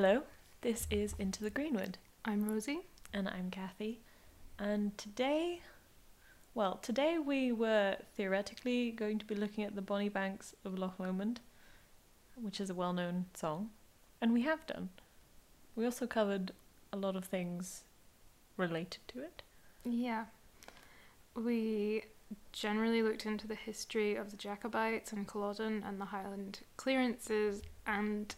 Hello, this is Into the Greenwood, I'm Rosie. and I'm Kathy. And today, well, today we were theoretically going to be looking at the Bonnie Banks of Loch Lomond, which is a well known song, and we have done. We also covered a lot of things related to it. Yeah. We generally looked into the history of the Jacobites and Culloden and the Highland clearances and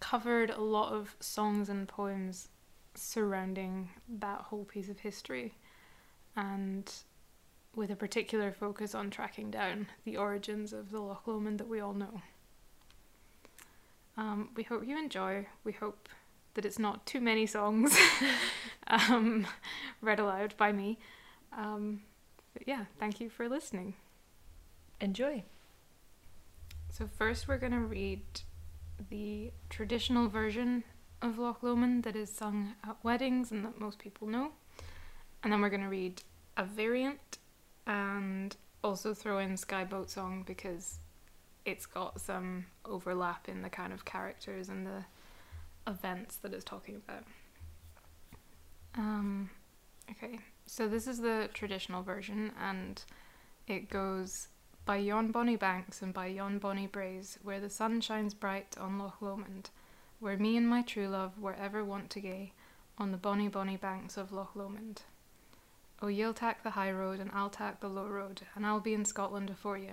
covered a lot of songs and poems surrounding that whole piece of history and with a particular focus on tracking down the origins of the Loch Lomond that we all know. Um, we hope you enjoy. We hope that it's not too many songs um, read aloud by me. Um, but yeah, thank you for listening. Enjoy. So, first, we're going to read the traditional version of Loch Lomond that is sung at weddings and that most people know. And then we're going to read a variant and also throw in Skye Boat Song because it's got some overlap in the kind of characters and the events that it's talking about. Um, okay, so this is the traditional version, and it goes by yon bonny banks and by yon bonny braes, where the sun shines bright on Loch Lomond, where me and my true love were ever wont to gae, on the bonny bonny banks of Loch Lomond. O ye'll tak the high road, and I'll tak the low road, and I'll be in Scotland afore ye.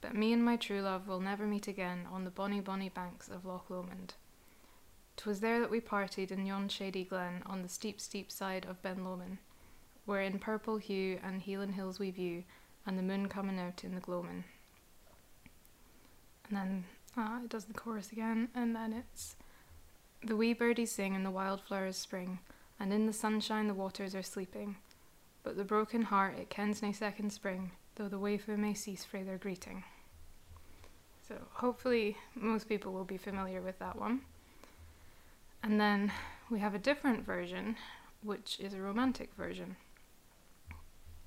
But me and my true love will never meet again on the bonny bonny banks of Loch Lomond. 'Twas there that we parted in yon shady glen on the steep, steep side of Ben Lomond, where in purple hue and Heelan hills we view, and the moon coming out in the gloamin'. And then uh, it does the chorus again, and then it's the wee birdies sing and the wildflowers spring, and in the sunshine the waters are sleeping. But the broken heart it kens nae second spring, though the wafer may cease frae their greeting. So hopefully most people will be familiar with that one. And then we have a different version, which is a romantic version.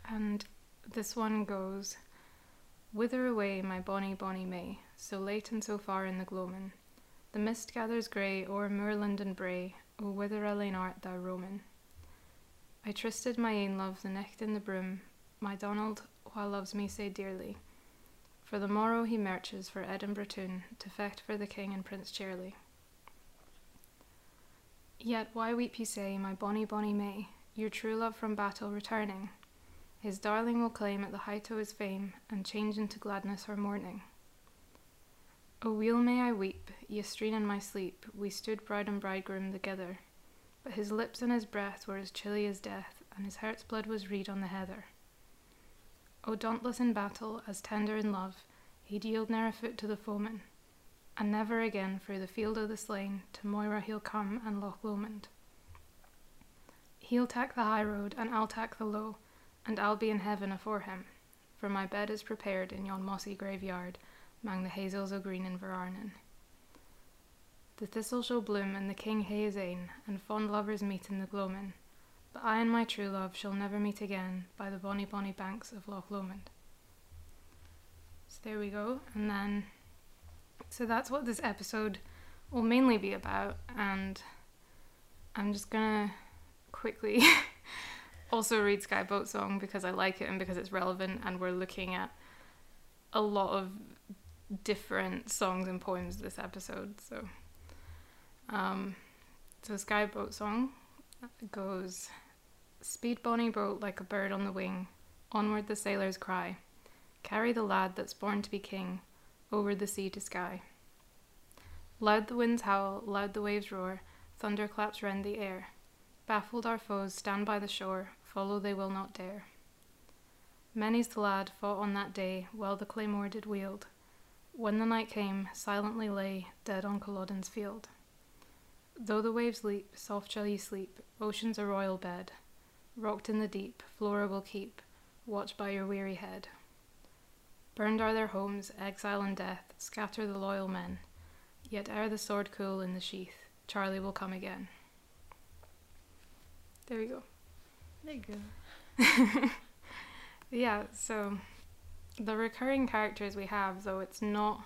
And this one goes Whither away, my bonny, bonny May, so late and so far in the gloamin'? The mist gathers grey o'er moorland and brae, O whither alane art thou roamin'? I trysted my ain love the nicht in the broom, my Donald wha loves me sae dearly. For the morrow he marches for Edinburgh town to fecht for the king and Prince Charlie. Yet why weep ye say, my bonny bonny May, your true love from battle returning? His darling will claim at the height o' his fame, and change into gladness her mourning. O weel may I weep, yestreen in my sleep, we stood bride and bridegroom together, but his lips and his breath were as chilly as death, and his heart's blood was reed on the heather. O dauntless in battle, as tender in love, he'd yield ne'er a foot to the foeman, and never again through the field o' the slain to Moira he'll come and Loch Lomond. He'll tak the high road, and I'll tak the low, and I'll be in heaven afore him, for my bed is prepared in yon mossy graveyard, mang the hazels o' green Inverarnan. The thistle shall bloom, and the king hae his ain, and fond lovers meet in the gloamin', but I and my true love shall never meet again by the bonny bonny banks of Loch Lomond. So there we go, and then so that's what this episode will mainly be about, and I'm just gonna quickly also read Skye Boat Song because I like it and because it's relevant, and we're looking at a lot of different songs and poems this episode. So, um, so Skye Boat Song goes Speed bonny boat like a bird on the wing, onward the sailors cry, carry the lad that's born to be king, over the sea to Skye. Loud the winds howl, loud the waves roar, thunderclaps rend the air. Baffled our foes stand by the shore, follow they will not dare. Many's the lad fought on that day, while the claymore did wield. When the night came, silently lay, dead on Culloden's field. Though the waves leap, soft shall ye sleep, ocean's a royal bed. Rocked in the deep, Flora will keep, watch by your weary head. Burned are their homes, exile and death, scatter the loyal men. Yet ere the sword cool in the sheath, Charlie will come again. There we go. There you go. Yeah, so the recurring characters we have, though it's not,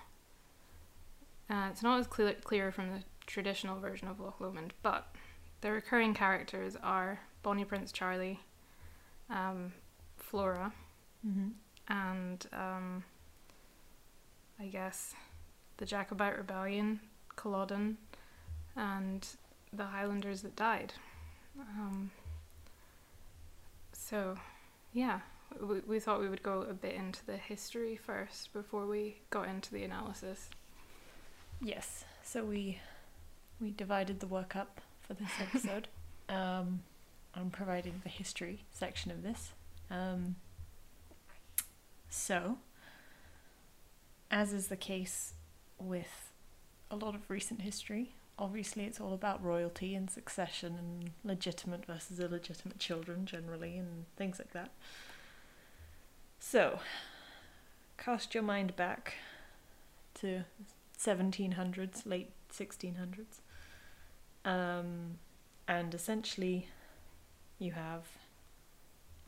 uh, it's not as clear, clear from the traditional version of Loch Lomond, but the recurring characters are Bonnie Prince Charlie, um, Flora, Mm-hmm. and um, I guess the Jacobite Rebellion, Culloden, and the Highlanders that died. Um, so, yeah, we, we thought we would go a bit into the history first before we got into the analysis. Yes. So we we divided the work up for this episode. um, I'm providing the history section of this. Um, so, as is the case with a lot of recent history, obviously it's all about royalty and succession and legitimate versus illegitimate children generally and things like that. So, cast your mind back to 1700s, late 1600s. Um, and essentially, you have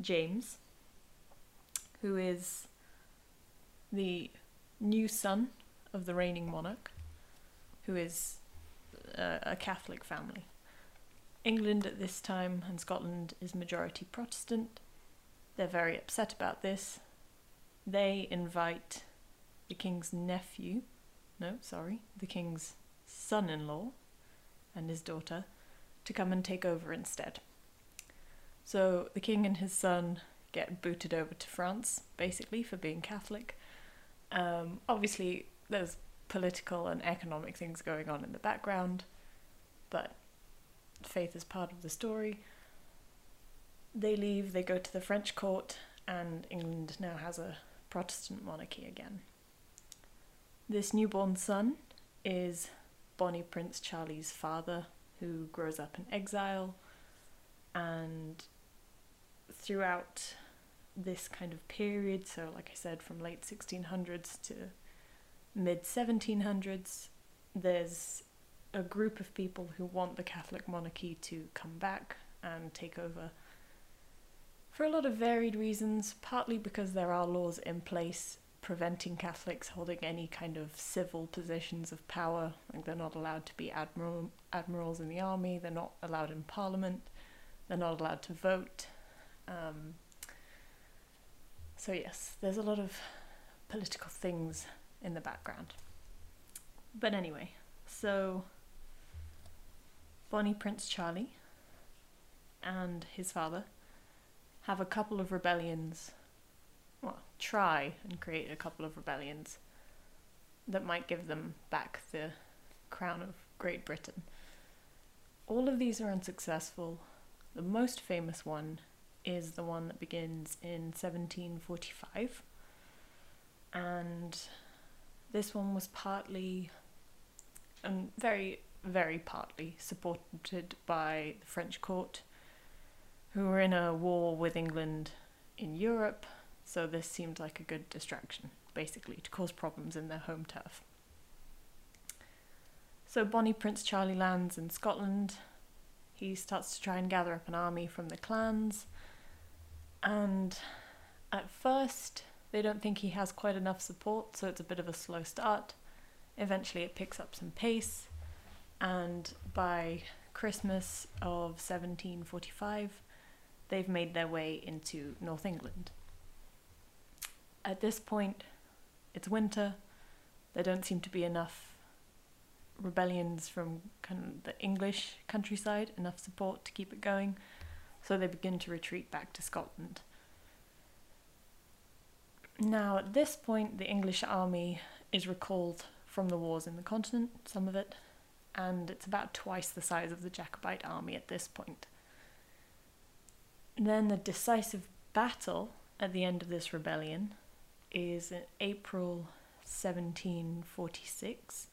James, who is the new son of the reigning monarch, who is a, Catholic family. England at this time and Scotland is majority Protestant. They're very upset about this. They invite the king's nephew, no, sorry, the king's son in law and his daughter to come and take over instead. So the king and his son get booted over to France, basically, for being Catholic. Um, obviously, there's political and economic things going on in the background, but faith is part of the story. They leave, they go to the French court, and England now has a Protestant monarchy again. This newborn son is Bonnie Prince Charlie's father, who grows up in exile, and throughout this kind of period, so like I said, from late 1600s to mid 1700s, there's a group of people who want the Catholic monarchy to come back and take over for a lot of varied reasons, partly because there are laws in place preventing Catholics holding any kind of civil positions of power. Like they're not allowed to be admiral admirals in the army, they're not allowed in parliament, they're not allowed to vote. Um, so yes, there's a lot of political things in the background. But anyway, so Bonnie Prince Charlie and his father have a couple of rebellions, well, try and create a couple of rebellions that might give them back the crown of Great Britain. All of these are unsuccessful. The most famous one is the one that begins in 1745. And this one was partly, and very, very partly, supported by the French court who were in a war with England in Europe, so this seemed like a good distraction, basically, to cause problems in their home turf. So Bonnie Prince Charlie lands in Scotland. He starts to try and gather up an army from the clans, and at first they don't think he has quite enough support, so it's a bit of a slow start. Eventually, it picks up some pace, and by Christmas of 1745, they've made their way into North England. At this point, it's winter. There don't seem to be enough rebellions from kind of the English countryside, enough support to keep it going, so they begin to retreat back to Scotland. Now, at this point, the English army is recalled from the wars in the continent, some of it, and it's about twice the size of the Jacobite army at this point. Then the decisive battle at the end of this rebellion is in April 1746,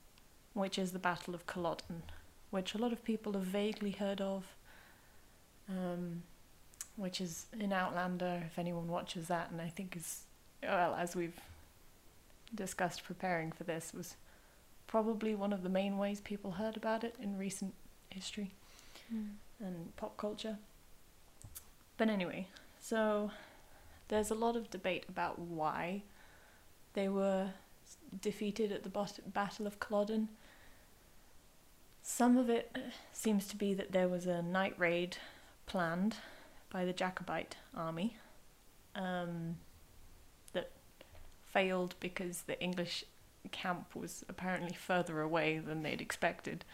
which is the Battle of Culloden, which a lot of people have vaguely heard of, um, which is in Outlander, if anyone watches that, and I think is, well, as we've discussed preparing for this, was probably one of the main ways people heard about it in recent history Mm. and pop culture. But anyway, so there's a lot of debate about why they were defeated at the bot- Battle of Culloden. Some of it seems to be that there was a night raid planned by the Jacobite army um, failed because the English camp was apparently further away than they'd expected.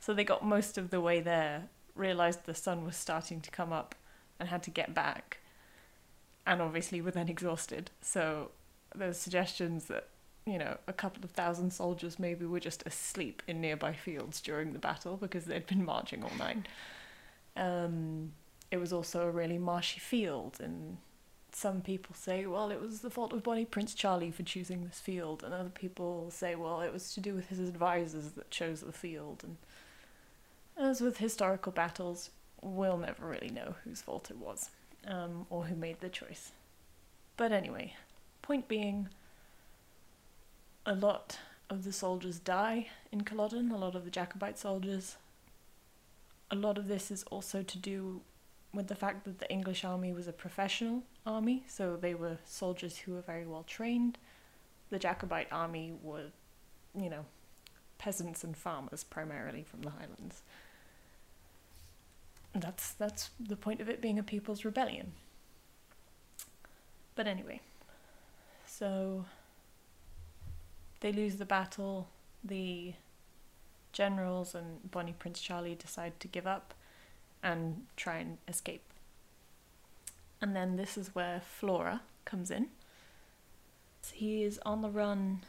So they got most of the way there, realized the sun was starting to come up, and had to get back. And obviously were then exhausted. So there's suggestions that, you know, a couple of thousand soldiers maybe were just asleep in nearby fields during the battle because they'd been marching all night. Um, it was also a really marshy field, and some people say, well, it was the fault of Bonnie Prince Charlie for choosing this field, and other people say, well, it was to do with his advisors that chose the field. And as with historical battles, we'll never really know whose fault it was, um, or who made the choice. But anyway, point being, a lot of the soldiers die in Culloden, a lot of the Jacobite soldiers. A lot of this is also to do with the fact that the English army was a professional army, so they were soldiers who were very well trained. The Jacobite army were, you know, peasants and farmers primarily from the Highlands. And that's that's the point of it being a people's rebellion. But anyway, so they lose the battle. The generals and Bonnie Prince Charlie decide to give up and try and escape. And then this is where Flora comes in. So he is on the run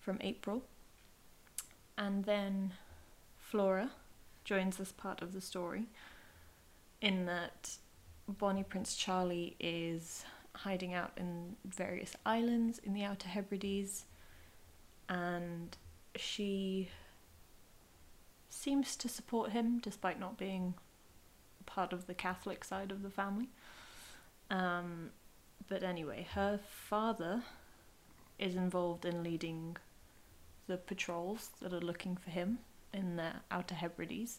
from April, and then Flora joins this part of the story in that Bonnie Prince Charlie is hiding out in various islands in the Outer Hebrides, and she seems to support him despite not being part of the Catholic side of the family. Um, but anyway, her father is involved in leading the patrols that are looking for him in the Outer Hebrides.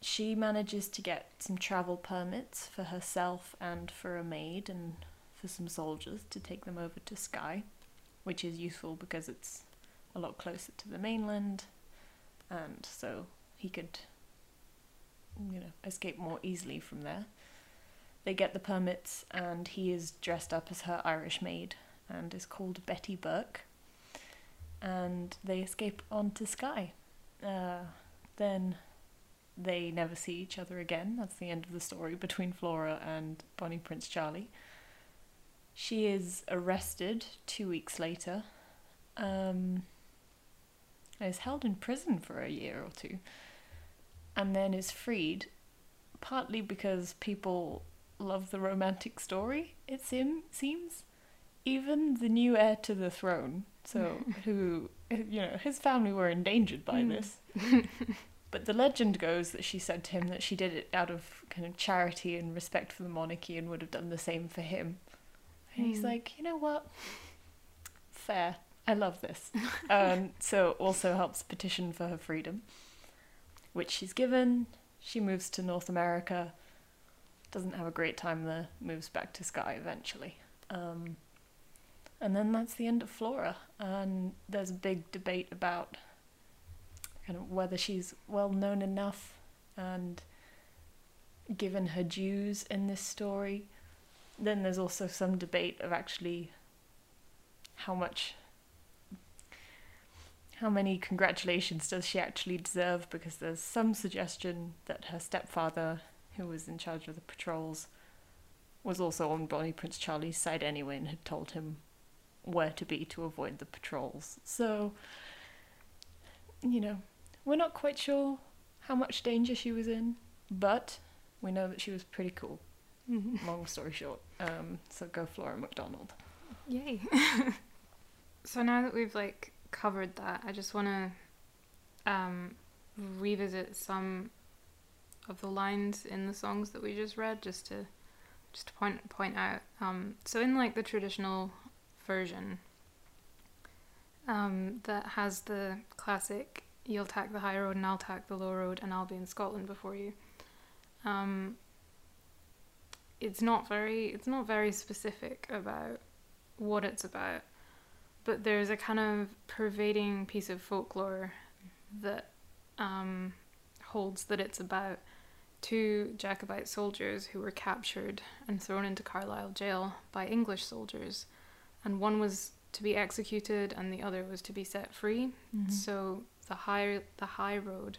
She manages to get some travel permits for herself and for a maid and for some soldiers to take them over to Skye, which is useful because it's a lot closer to the mainland, and so he could you know, escape more easily from there. They get the permits, and he is dressed up as her Irish maid and is called Betty Burke. And they escape onto Skye. Uh, then they never see each other again. That's the end of the story between Flora and Bonnie Prince Charlie. She is arrested two weeks later um, is held in prison for a year or two and then is freed, partly because people love the romantic story, it sim- seems. Even the new heir to the throne, so who, you know, his family were endangered by Mm. this. But the legend goes that she said to him that she did it out of kind of charity and respect for the monarchy and would have done the same for him. And he's Mm. like, you know what? Fair. I love this. um, so also helps petition for her freedom, which she's given. She moves to North America. Doesn't have a great time there. Moves back to Skye eventually. Um, and then that's the end of Flora. And there's a big debate about kind of whether she's well known enough and given her dues in this story. Then there's also some debate of actually how much how many congratulations does she actually deserve because there's some suggestion that her stepfather who was in charge of the patrols was also on Bonnie Prince Charlie's side anyway and had told him where to be to avoid the patrols. So you know, we're not quite sure how much danger she was in, but we know that she was pretty cool. Long story short. Um, so go Flora MacDonald. Yay. so now that we've like covered that, I just want to um, revisit some of the lines in the songs that we just read, just to just to point point out. Um, so in like the traditional version, um, that has the classic "You'll tack the high road and I'll tack the low road, and I'll be in Scotland before you." Um, it's not very it's not very specific about what it's about, but there's a kind of pervading piece of folklore that um, holds that it's about two Jacobite soldiers who were captured and thrown into Carlisle jail by English soldiers, and one was to be executed and the other was to be set free. Mhm. So the high the high road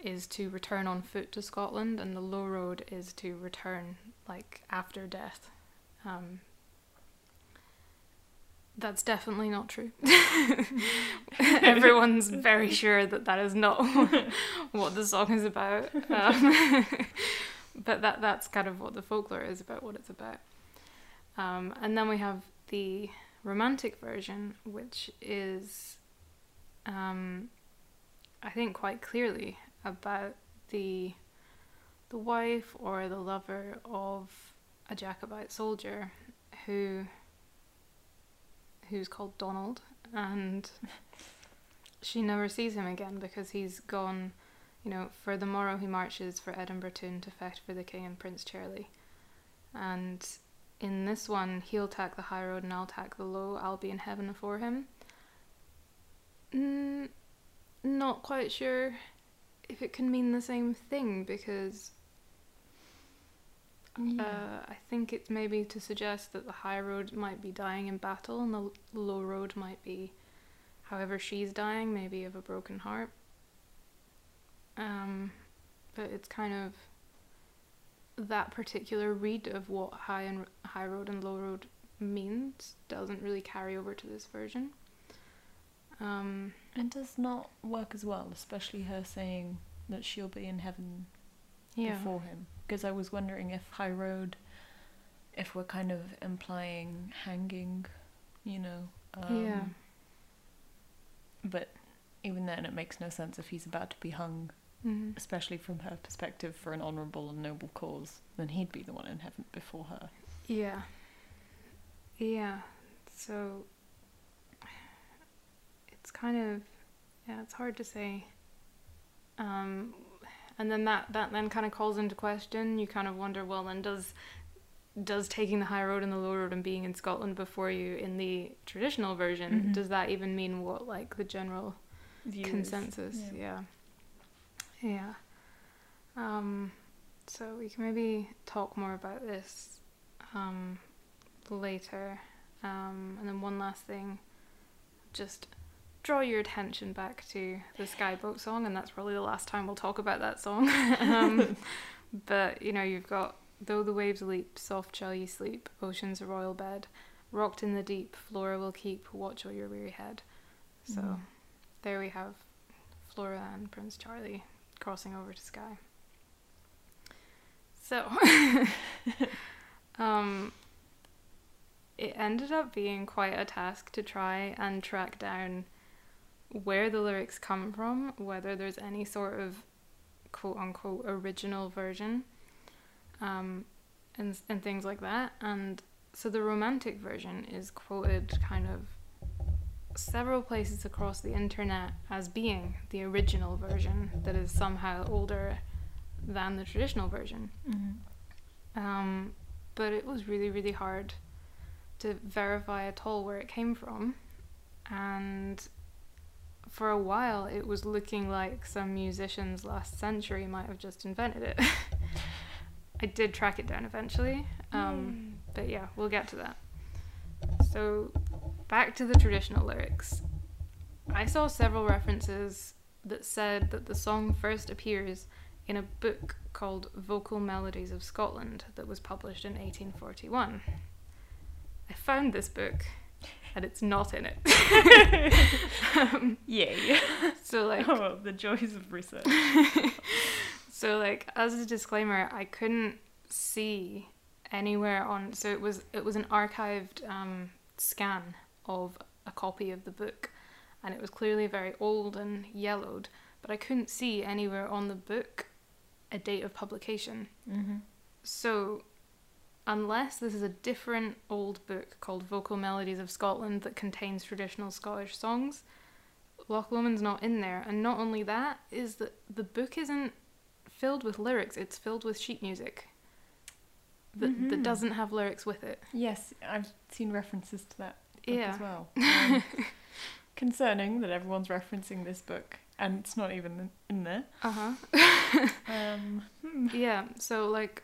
is to return on foot to Scotland, and the low road is to return like after death. Um, that's definitely not true. Everyone's very sure that that is not what the song is about. Um, but that that's kind of what the folklore is about, what it's about. Um, and then we have the romantic version, which is, um, I think, quite clearly about the the wife or the lover of a Jacobite soldier who who's called Donald and she never sees him again because he's gone you know for the morrow he marches for Edinburgh to fecht for the king and Prince Charlie. And in this one he'll tack the high road and I'll tack the low. I'll be in heaven for him. Mm, not quite sure if it can mean the same thing because Yeah. uh, I think it's maybe to suggest that the high road might be dying in battle and the low road might be however she's dying, maybe of a broken heart. Um, but it's kind of that particular read of what high and high road and low road means doesn't really carry over to this version. Um, It does not work as well, especially her saying that she'll be in heaven yeah. before him. Because I was wondering if High Road, if we're kind of implying hanging, you know. Um, Yeah. But even then, it makes no sense if he's about to be hung, Mhm. especially from her perspective, for an honourable and noble cause. Then he'd be the one in heaven before her. Yeah. Yeah. So it's kind of yeah, it's hard to say. Um and then that that then kind of calls into question. You kind of wonder, well then does does taking the high road and the low road and being in Scotland before you in the traditional version, Mhm. does that even mean what like the general Views. consensus. Yeah. Yeah. Um, so we can maybe talk more about this um, later. Um, and then one last thing, just draw your attention back to the Skye Boat song, and that's probably the last time we'll talk about that song. um, but you know, you've got though the waves leap, soft shall ye sleep, ocean's a royal bed, rocked in the deep, Flora will keep watch o'er your weary head. So Mhm. there we have Flora and Prince Charlie crossing over to Skye. So, um, it ended up being quite a task to try and track down where the lyrics come from, whether there's any sort of quote unquote original version, um, and and things like that. And so the romantic version is quoted kind of several places across the internet as being the original version that is somehow older than the traditional version. Mhm. Um, but it was really, really hard to verify at all where it came from. And for a while, it was looking like some musicians last century might have just invented it. I did track it down eventually. Um, but yeah, we'll get to that. So, back to the traditional lyrics. I saw several references that said that the song first appears in a book called Vocal Melodies of Scotland that was published in 1841. I found this book and it's not in it. um, Yay. so, like, oh, the joys of research. So like as a disclaimer, I couldn't see anywhere on so it was it was an archived um, scan of a copy of the book and it was clearly very old and yellowed, but I couldn't see anywhere on the book a date of publication. Mm-hmm. So unless this is a different old book called Vocal Melodies of Scotland that contains traditional Scottish songs, Loch Lomond's not in there. And not only that, is that the book isn't filled with lyrics, it's filled with sheet music that, that Mhm. doesn't have lyrics with it. Yes, I've seen references to that book Yeah. as well. Um, concerning that everyone's referencing this book and it's not even in there. Uh huh. Um, hmm. yeah. So like,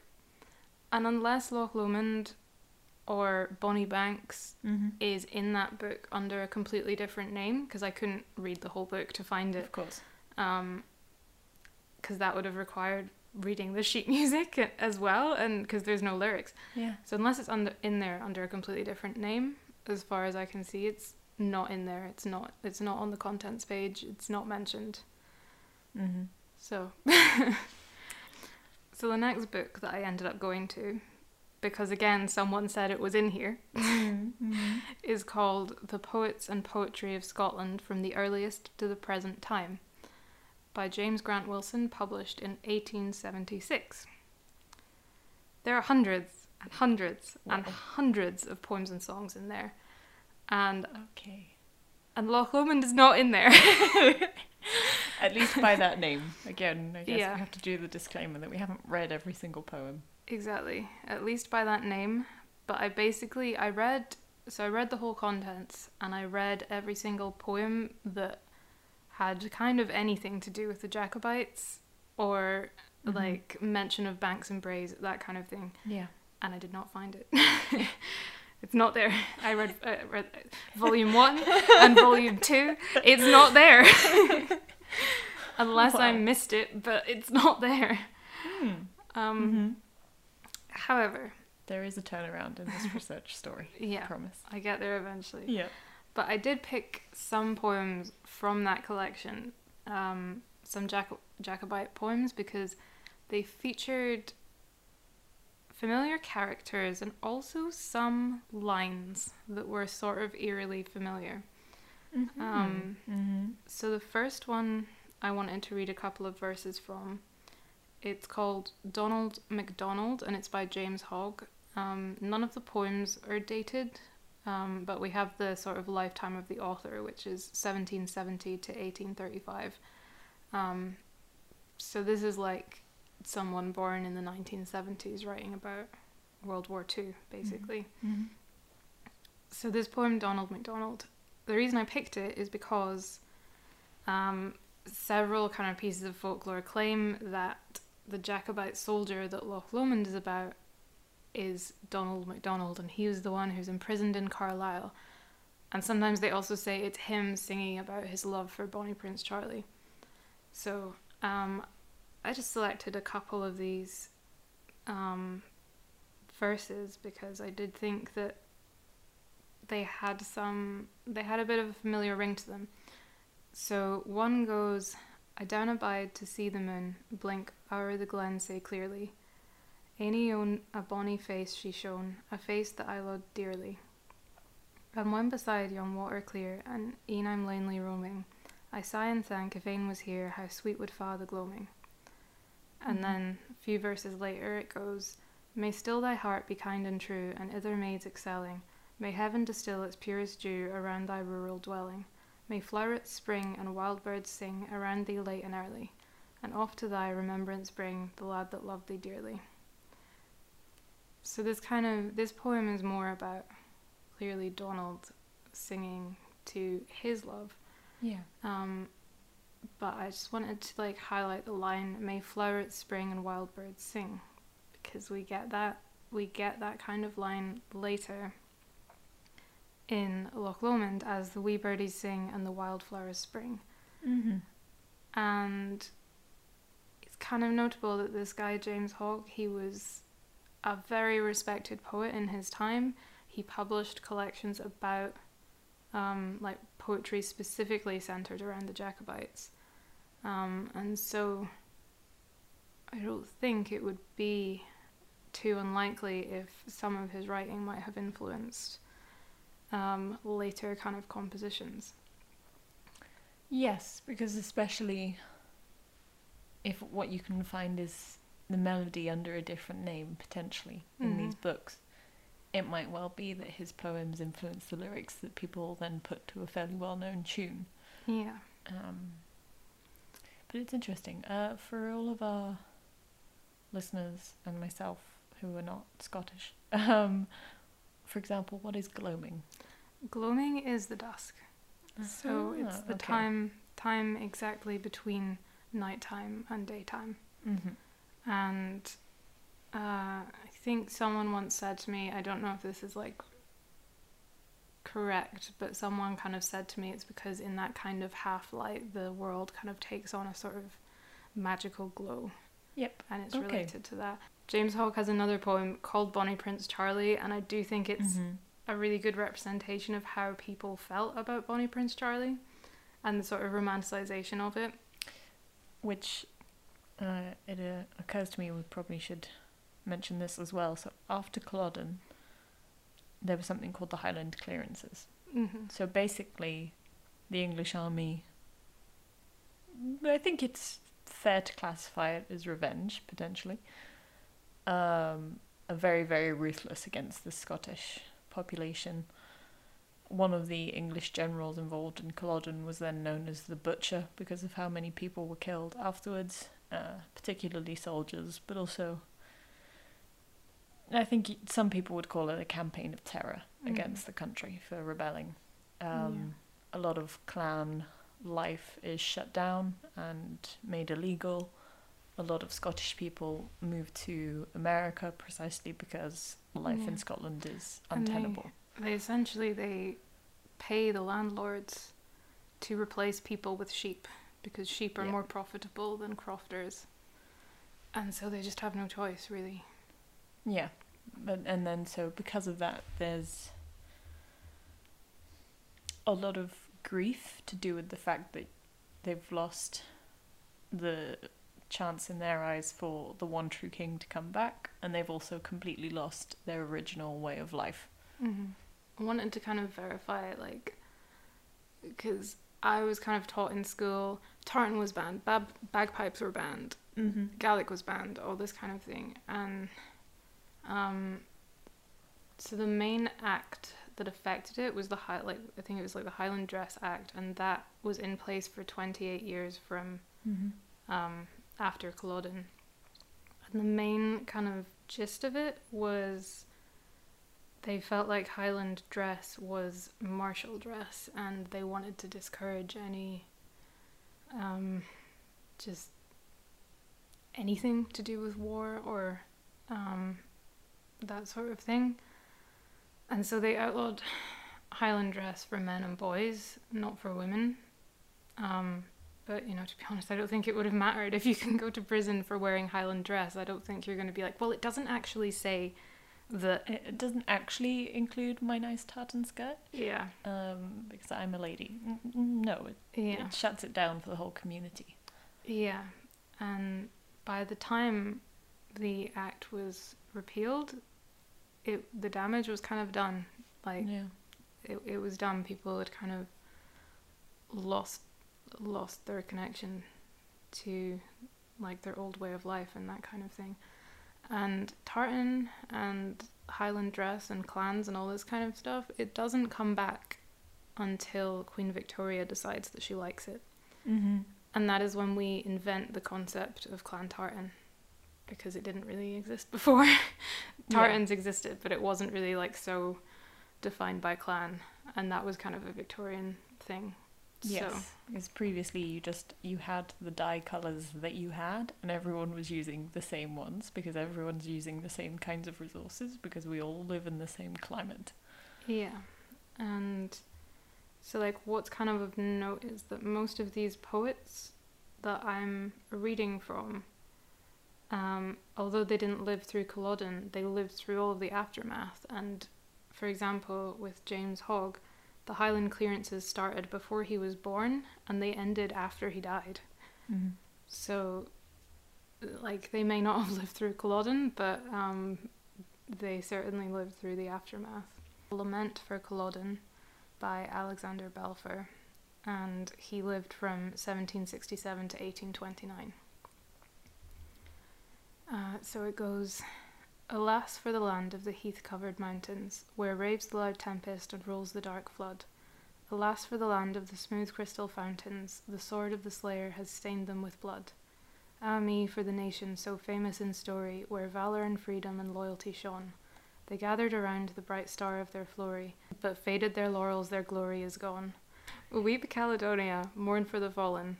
and unless Loch Lomond or Bonnie Banks Mhm. is in that book under a completely different name, because I couldn't read the whole book to find it, Of course. um, because that would have required reading the sheet music as well, and because there's no lyrics. Yeah. So unless it's under in there under a completely different name, as far as I can see, it's not in there. It's not. It's not on the contents page. It's not mentioned. Mm-hmm. So, so the next book that I ended up going to, because again someone said it was in here, Mm-hmm. is called "The Poets and Poetry of Scotland from the Earliest to the Present Time," by James Grant Wilson, published in 1876. There are hundreds and hundreds and hundreds of poems and songs in there, and Okay. and Loch Lomond is not in there. At least by that name. Again, I guess Yeah. we have to do the disclaimer that we haven't read every single poem. Exactly. At least by that name. But I basically I read so I read the whole contents and I read every single poem that had kind of anything to do with the Jacobites or Mhm. like mention of Banks and Brays, that kind of thing. Yeah. And I did not find it. it's not there. I read, uh, read volume one and volume two. It's not there. Unless I missed it, but it's not there. Hmm. Um, Mm-hmm. However, There is a turnaround in this research story. I yeah, promise. I get there eventually. Yeah. But I did pick some poems from that collection, um, some Jac- Jacobite poems, because they featured familiar characters and also some lines that were sort of eerily familiar. Um, mm-hmm. So the first one I wanted to read a couple of verses from. It's called Donald MacDonald and it's by James Hogg. Um, none of the poems are dated, um, but we have the sort of lifetime of the author, which is 1770 to 1835. Um, so this is like someone born in the 1970s writing about World War II, basically. Mm-hmm. So this poem, Donald MacDonald, the reason I picked it is because um, several kind of pieces of folklore claim that the Jacobite soldier that Loch Lomond is about is Donald MacDonald, and he was the one who's imprisoned in Carlisle. And sometimes they also say it's him singing about his love for Bonnie Prince Charlie. So um, I just selected a couple of these um, verses because I did think that they had some they had a bit of a familiar ring to them. So one goes, I down abide to see the moon blink o'er the glen sae clearly. Any own a bonny face she shone, a face that I loved dearly. And when beside yon water clear, and e'en I'm lanely roaming, I sigh and thank if ane was here, how sweet would fa the gloaming. And Mhm. then a few verses later it goes, May still thy heart be kind and true, and other maids excelling. May heaven distill its purest dew around thy rural dwelling. May flowrets spring and wild birds sing around thee late and early, and oft to thy remembrance bring the lad that loved thee dearly. So this kind of this poem is more about clearly Donald singing to his love. Yeah. Um, but I just wanted to like highlight the line "May flowrets spring and wild birds sing," because we get that we get that kind of line later in Loch Lomond as the wee birdies sing and the wildflowers spring. Mm-hmm. And it's kind of notable that this guy James Hogg, he was a very respected poet in his time. He published collections about um, like poetry specifically centered around the Jacobites. Um, and so I don't think it would be too unlikely if some of his writing might have influenced um, later kind of compositions. Yes, because especially if what you can find is the melody under a different name potentially in Mhm. these books, it might well be that his poems influence the lyrics that people then put to a fairly well-known tune. Yeah. Um, but it's interesting. Uh, for all of our listeners and myself who are not Scottish, um, for example, what is gloaming? Gloaming is the dusk. So it's Ah, the okay. time time exactly between nighttime and daytime. Mm-hmm. And uh, I think someone once said to me, I don't know if this is like correct, but someone kind of said to me it's because in that kind of half light, the world kind of takes on a sort of magical glow. Yep. And it's Okay. related to that. James Hogg has another poem called Bonnie Prince Charlie, and I do think it's Mm-hmm. a really good representation of how people felt about Bonnie Prince Charlie and the sort of romanticization of it. Which uh, it uh, occurs to me we probably should mention this as well. So after Culloden, there was something called the Highland Clearances. Mm-hmm. So basically, the English army. I think it's fair to classify it as revenge, potentially. Um, are very, very ruthless against the Scottish population. One of the English generals involved in Culloden was then known as the Butcher because of how many people were killed afterwards, uh, particularly soldiers, but also. I think some people would call it a campaign of terror Mm. against the country for rebelling. Um, A lot of clan life is shut down and made illegal. A lot of Scottish people move to America precisely because life Yeah. in Scotland is And they- untenable. They essentially they pay the landlords to replace people with sheep because sheep are Yeah. more profitable than crofters. And so they just have no choice really. Yeah, but and then so because of that, there's a lot of grief to do with the fact that they've lost the chance in their eyes for the one true king to come back, and they've also completely lost their original way of life. Mm-hmm. I wanted to kind of verify like, because I was kind of taught in school, tartan was banned, bab- bagpipes were banned, Mm-hmm. Gaelic was banned, all this kind of thing, and um, so the main act that affected it was the high, like I think it was like the Highland Dress Act, and that was in place for twenty eight years from Mm-hmm. um, after Culloden. And the main kind of gist of it was they felt like Highland dress was martial dress and they wanted to discourage any um, just anything to do with war or um, that sort of thing. And so they outlawed Highland dress for men and boys, not for women. Um, but you know, to be honest, I don't think it would have mattered if you can go to prison for wearing Highland dress. I don't think you're going to be like, well, it doesn't actually say that. It, doesn't actually include my nice tartan skirt, Yeah, um, because I'm a lady. No, it, yeah, it shuts it down for the whole community. yeah. And by the time the act was repealed, it the damage was kind of done. Like yeah. it, it was done. People had kind of lost lost their connection to like their old way of life and that kind of thing. And tartan and Highland dress and clans and all this kind of stuff, it doesn't come back until Queen Victoria decides that she likes it. Mm-hmm. And that is when we invent the concept of clan tartan because it didn't really exist before. Tartans existed, but it wasn't really like so defined by clan, and that was kind of a Victorian thing. Yes, So, because previously you just you had the dye colors that you had, and everyone was using the same ones because everyone's using the same kinds of resources because we all live in the same climate. yeah. And so, like, what's kind of of note is that most of these poets that I'm reading from, um, although they didn't live through Culloden, they lived through all of the aftermath. And for example, with James Hogg, the Highland clearances started before he was born and they ended after he died. Mm-hmm. So, like, they may not have lived through Culloden, but um, they certainly lived through the aftermath. Lament for Culloden by Alexander Balfour, and he lived from 1767 to 1829. Uh, so it goes Alas for the land of the heath covered mountains, where raves the loud tempest and rolls the dark flood. Alas for the land of the smooth crystal fountains, the sword of the slayer has stained them with blood. Ah me for the nation so famous in story, where valour and freedom and loyalty shone. They gathered around the bright star of their glory, but faded their laurels, their glory is gone. Weep Caledonia, mourn for the fallen.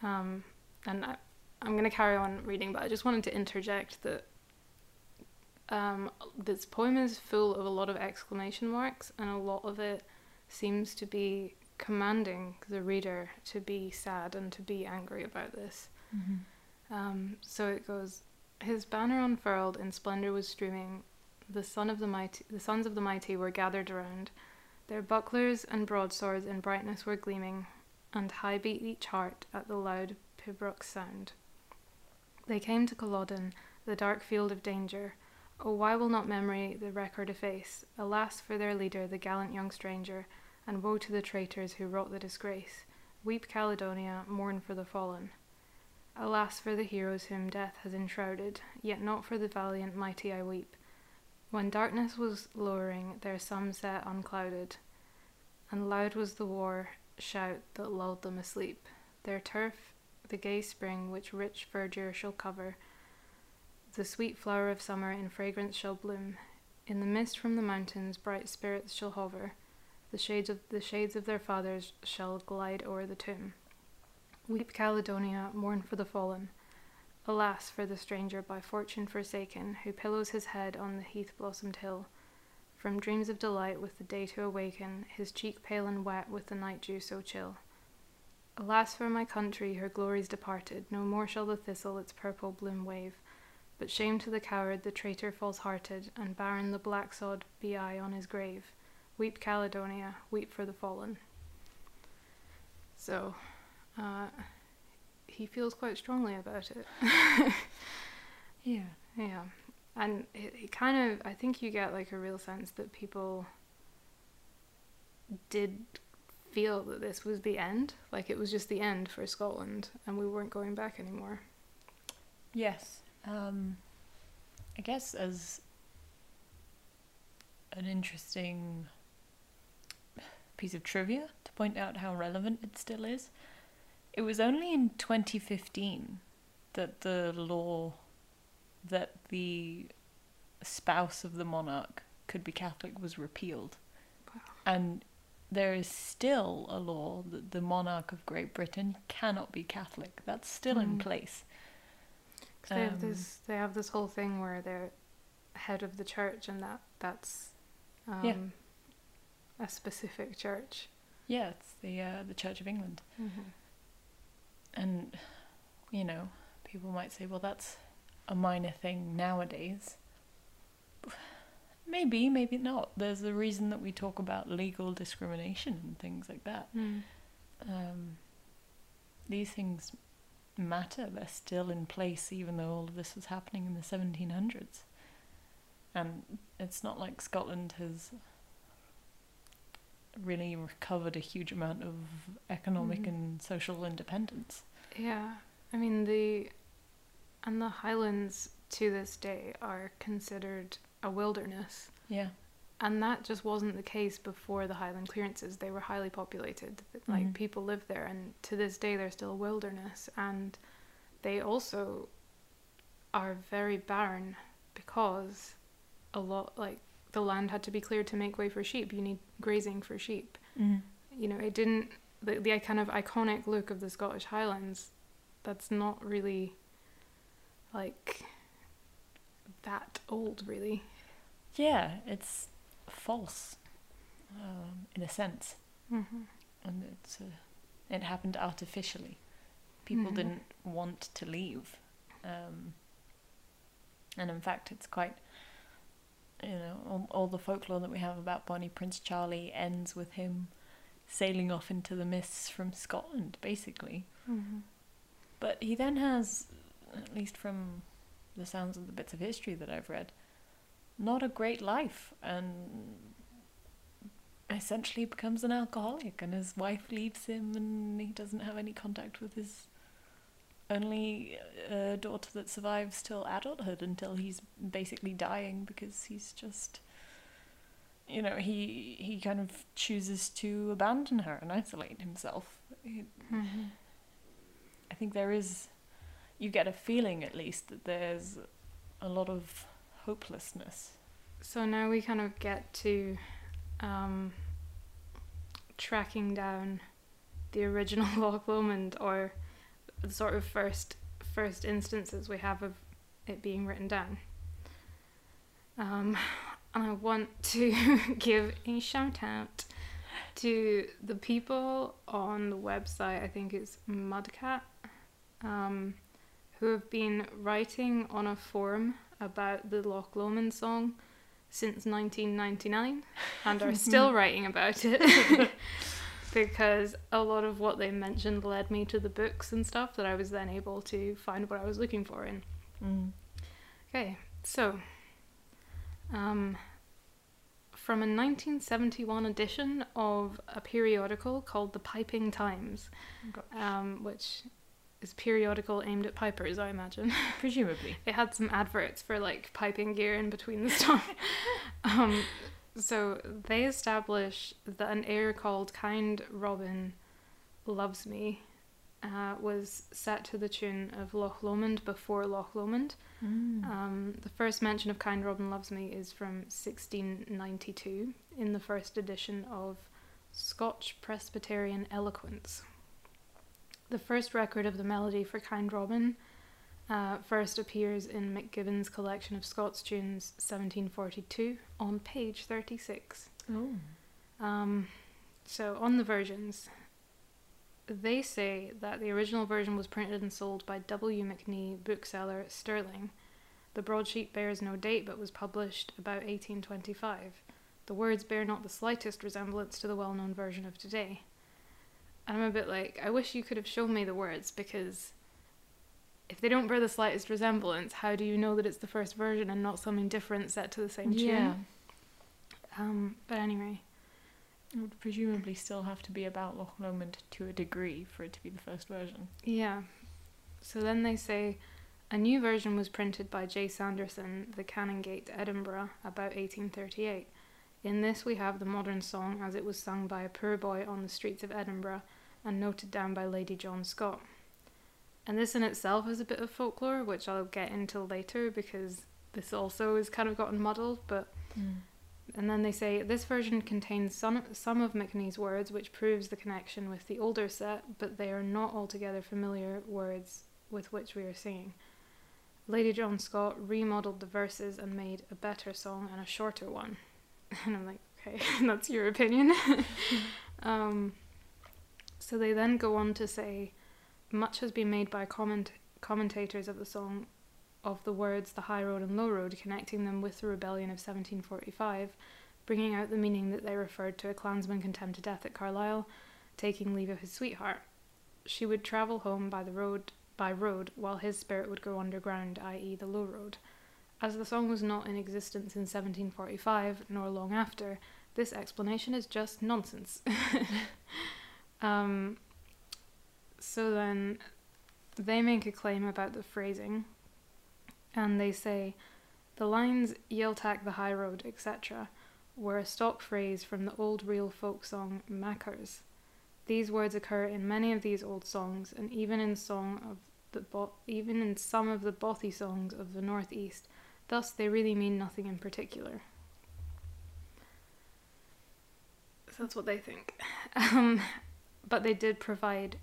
Um, and I, I'm going to carry on reading, but I just wanted to interject that um, this poem is full of a lot of exclamation marks, and a lot of it seems to be commanding the reader to be sad and to be angry about this. Mm-hmm. Um, so it goes, his banner unfurled in splendor was streaming. The son of the mighty, the sons of the mighty were gathered around. Their bucklers and broadswords in brightness were gleaming, and high beat each heart at the loud pibroch's sound. They came to Culloden, the dark field of danger. Oh, why will not memory the record efface? Alas for their leader, the gallant young stranger, and woe to the traitors who wrought the disgrace. Weep, Caledonia, mourn for the fallen. Alas for the heroes whom death has enshrouded, yet not for the valiant mighty I weep. When darkness was lowering, their sun set unclouded, and loud was the war shout that lulled them asleep. Their turf, the gay spring which rich verdure shall cover, the sweet flower of summer in fragrance shall bloom. In the mist from the mountains, bright spirits shall hover. The shades of the shades of their fathers shall glide o'er the tomb. Weep, Caledonia, mourn for the fallen. Alas for the stranger by fortune forsaken, who pillows his head on the heath blossomed hill. From dreams of delight with the day to awaken, his cheek pale and wet with the night dew so chill. Alas for my country, her glories departed, no more shall the thistle its purple bloom wave. But shame to the coward, the traitor false hearted, and barren the black sod be I on his grave. Weep, Caledonia, weep for the fallen. So, uh, he feels quite strongly about it. Yeah. Yeah. And it, it kind of, I think you get like a real sense that people did feel that this was the end. Like it was just the end for Scotland and we weren't going back anymore. Yes. Um, I guess as an interesting piece of trivia to point out how relevant it still is, it was only in 2015 that the law that the spouse of the monarch could be Catholic was repealed. Wow. And there is still a law that the monarch of Great Britain cannot be Catholic. That's still in place. place. 'Cause they have Um, this, they have this whole thing where they're head of the church and that that's um, Yeah. a specific church. Yeah, it's the uh, the Church of England. Mm-hmm. And you know, people might say, well, that's a minor thing nowadays. Maybe, maybe not. There's a reason that we talk about legal discrimination and things like that. Mm. Um, these things matter. They're still in place, even though all of this was happening in the 1700s. And it's not like Scotland has really recovered a huge amount of economic Mhm. and social independence. Yeah, I mean the and the Highlands to this day are considered a wilderness, Yeah. and that just wasn't the case before the Highland clearances. They were highly populated, like Mhm. people lived there, and to this day they're still a wilderness, and they also are very barren because a lot like the land had to be cleared to make way for sheep. You need grazing for sheep Mm. you know, it didn't the the kind of iconic look of the Scottish Highlands. That's not really like that old, really. Yeah, it's false, um, in a sense, Mm-hmm. and it's uh, it happened artificially. People Mhm. didn't want to leave, um, and in fact, it's quite. You know, all, all the folklore that we have about Bonnie Prince Charlie ends with him sailing off into the mists from Scotland, basically. Mm-hmm. But he then has, at least from the sounds of the bits of history that I've read, not a great life and essentially becomes an alcoholic and his wife leaves him and he doesn't have any contact with his only uh, daughter that survives till adulthood until he's basically dying because he's just you know he he kind of chooses to abandon her and isolate himself Mm-hmm. I think there is, you get a feeling at least that there's a lot of hopelessness. So now we kind of get to um, tracking down the original Loch Lomond or the sort of first first instances we have of it being written down. Um, and I want to give a shout out to the people on the website, I think it's Mudcat, um, who have been writing on a forum about the Loch Lomond song since 1999 and are still writing about it because a lot of what they mentioned led me to the books and stuff that I was then able to find what I was looking for in. Mm. Okay, so um, from a 1971 edition of a periodical called The Piping Times, um, which is periodical aimed at pipers, I imagine. Presumably. it had some adverts for like piping gear in between the stuff. um, so they establish that an air called Kind Robin Loves Me uh, was set to the tune of Loch Lomond before Loch Lomond. Mm. Um, the first mention of Kind Robin Loves Me is from 1692 in the first edition of Scotch Presbyterian Eloquence. The first record of the melody for Kind Robin uh, first appears in McGibbon's collection of Scots tunes 1742 on page 36. oh. Um, so on the versions, they say that the original version was printed and sold by W. McNee, bookseller at Stirling. The broadsheet bears no date but was published about 1825. The words bear not the slightest resemblance to the well known version of today. And I'm a bit like, I wish you could have shown me the words because if they don't bear the slightest resemblance, how do you know that it's the first version and not something different set to the same tune? Yeah. Um, but anyway, It would presumably still have to be about Loch Lomond to a degree for it to be the first version. Yeah. So then they say a new version was printed by J. Sanderson, The Canongate, Edinburgh, about 1838. In this we have the modern song as it was sung by a poor boy on the streets of Edinburgh and noted down by Lady John Scott. And this in itself is a bit of folklore, which I'll get into later because this also is kind of gotten muddled, but and then they say this version contains some some of McNee's words, which proves the connection with the older set, but they are not altogether familiar words with which we are singing. Lady John Scott remodeled the verses and made a better song and a shorter one. And I'm like, okay, that's your opinion. um, so they then go on to say, much has been made by comment commentators of the song of the words the high road and low road, connecting them with the rebellion of 1745, bringing out the meaning that they referred to a clansman condemned to death at Carlisle, taking leave of his sweetheart. She would travel home by the road by road, while his spirit would go underground, i.e., the low road. As the song was not in existence in 1745, nor long after, this explanation is just nonsense. um, so then they make a claim about the phrasing, and they say the lines Yeltak the high road, etc., were a stock phrase from the old real folk song Mackers. These words occur in many of these old songs, and even in song of the bo- even in some of the bothy songs of the northeast. Thus, they really mean nothing in particular. That's what they think. Um, but they did provide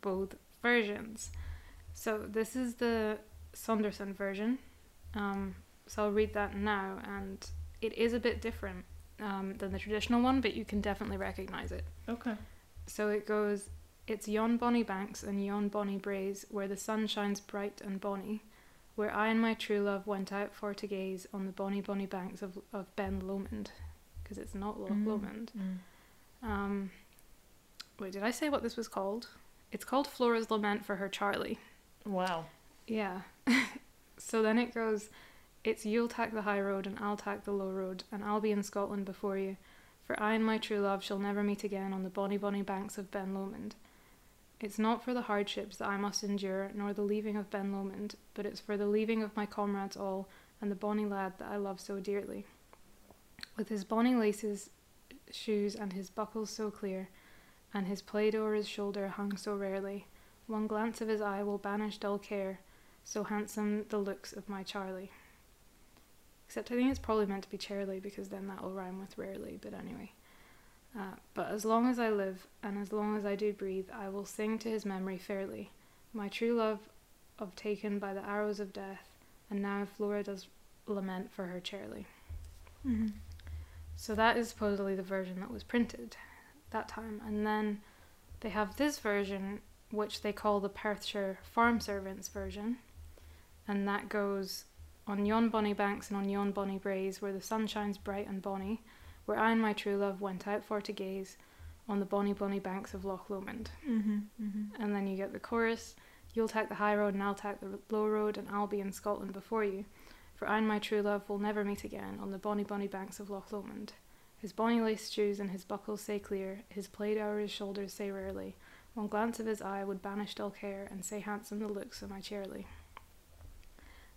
both versions. So this is the Saunderson version. Um, so I'll read that now, and it is a bit different um, than the traditional one, but you can definitely recognize it. Okay. So it goes, It's yon bonny banks and yon bonny braes, where the sun shines bright and bonny, where I and my true love went out for to gaze on the bonny bonny banks of, of Ben Lomond, because it's not Mm. Lomond. Mm. Um, wait, did I say what this was called? It's called Flora's Lament for Her Charlie. Wow. Yeah. so then it goes, it's you'll tack the high road and I'll tack the low road, and I'll be in Scotland before you, for I and my true love shall never meet again on the bonny bonny banks of Ben Lomond. It's not for the hardships that I must endure, nor the leaving of Ben Lomond, but it's for the leaving of my comrades all, and the bonny lad that I love so dearly. With his bonny laces, shoes, and his buckles so clear, and his plaid o'er his shoulder hung so rarely, one glance of his eye will banish dull care, so handsome the looks of my Charlie. Except I think it's probably meant to be Charlie because then that will rhyme with rarely, but anyway. Uh, but as long as I live, and as long as I do breathe, I will sing to his memory fairly. My true love of taken by the arrows of death, and now Flora does lament for her Charlie. Mm-hmm. So that is supposedly the version that was printed that time. And then they have this version, which they call the Perthshire Farm Servants version. And that goes on yon bonny banks and on yon bonny braes, where the sun shines bright and bonny, where I and my true love went out for to gaze on the bonny, bonny banks of Loch Lomond. Mm-hmm. Mm-hmm. And then you get the chorus You'll take the high road, and I'll take the low road, and I'll be in Scotland before you. For I and my true love will never meet again on the bonny, bonny banks of Loch Lomond. His bonny lace shoes and his buckles say clear, his plaid o'er his shoulders say rarely. One glance of his eye would banish dull care, and say handsome the looks of my Charlie.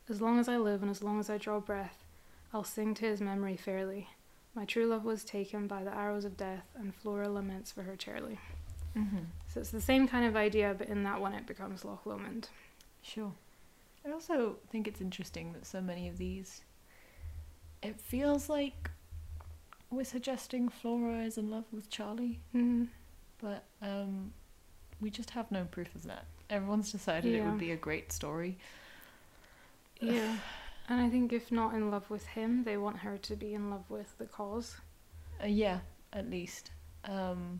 As long as I live and as long as I draw breath, I'll sing to his memory fairly. My true love was taken by the arrows of death, and Flora laments for her Charlie. Mm-hmm. So it's the same kind of idea, but in that one it becomes Loch Lomond. Sure. I also think it's interesting that so many of these. It feels like we're suggesting Flora is in love with Charlie, Mm. but um, we just have no proof of that. Everyone's decided it would be a great story. Yeah. And I think if not in love with him, they want her to be in love with the cause. Uh, yeah, at least. Um,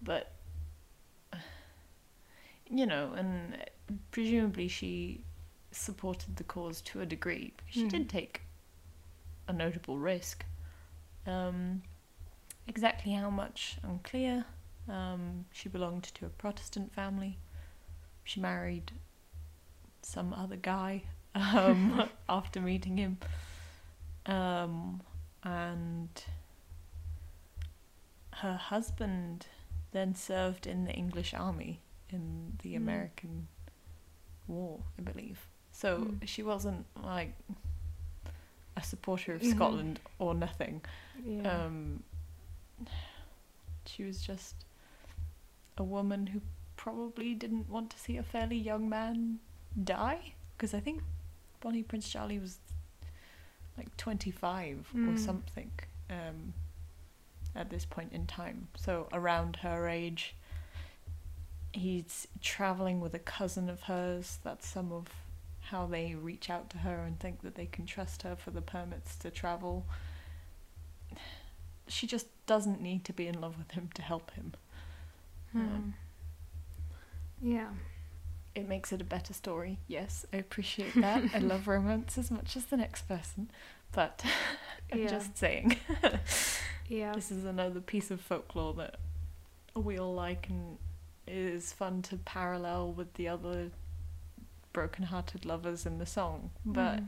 but you know, and presumably she supported the cause to a degree. because She Mhm. did take a notable risk. Um, exactly how much unclear. Um, she belonged to a Protestant family. She married some other guy um, after meeting him. Um, and her husband then served in the English army in the Mm. American War, I believe. So Mm. she wasn't like a supporter of Mhm. Scotland or nothing. Yeah. Um, she was just a woman who probably didn't want to see a fairly young man die because I think Bonnie Prince Charlie was like 25 or Mm. something um, at this point in time. So around her age, he's traveling with a cousin of hers. That's some of how they reach out to her and think that they can trust her for the permits to travel. She just doesn't need to be in love with him to help him. Hmm. Yeah. It makes it a better story. Yes, I appreciate that. I love romance as much as the next person, but I'm Yeah. just saying. Yeah. This is another piece of folklore that we all like and is fun to parallel with the other broken-hearted lovers in the song, but Mm.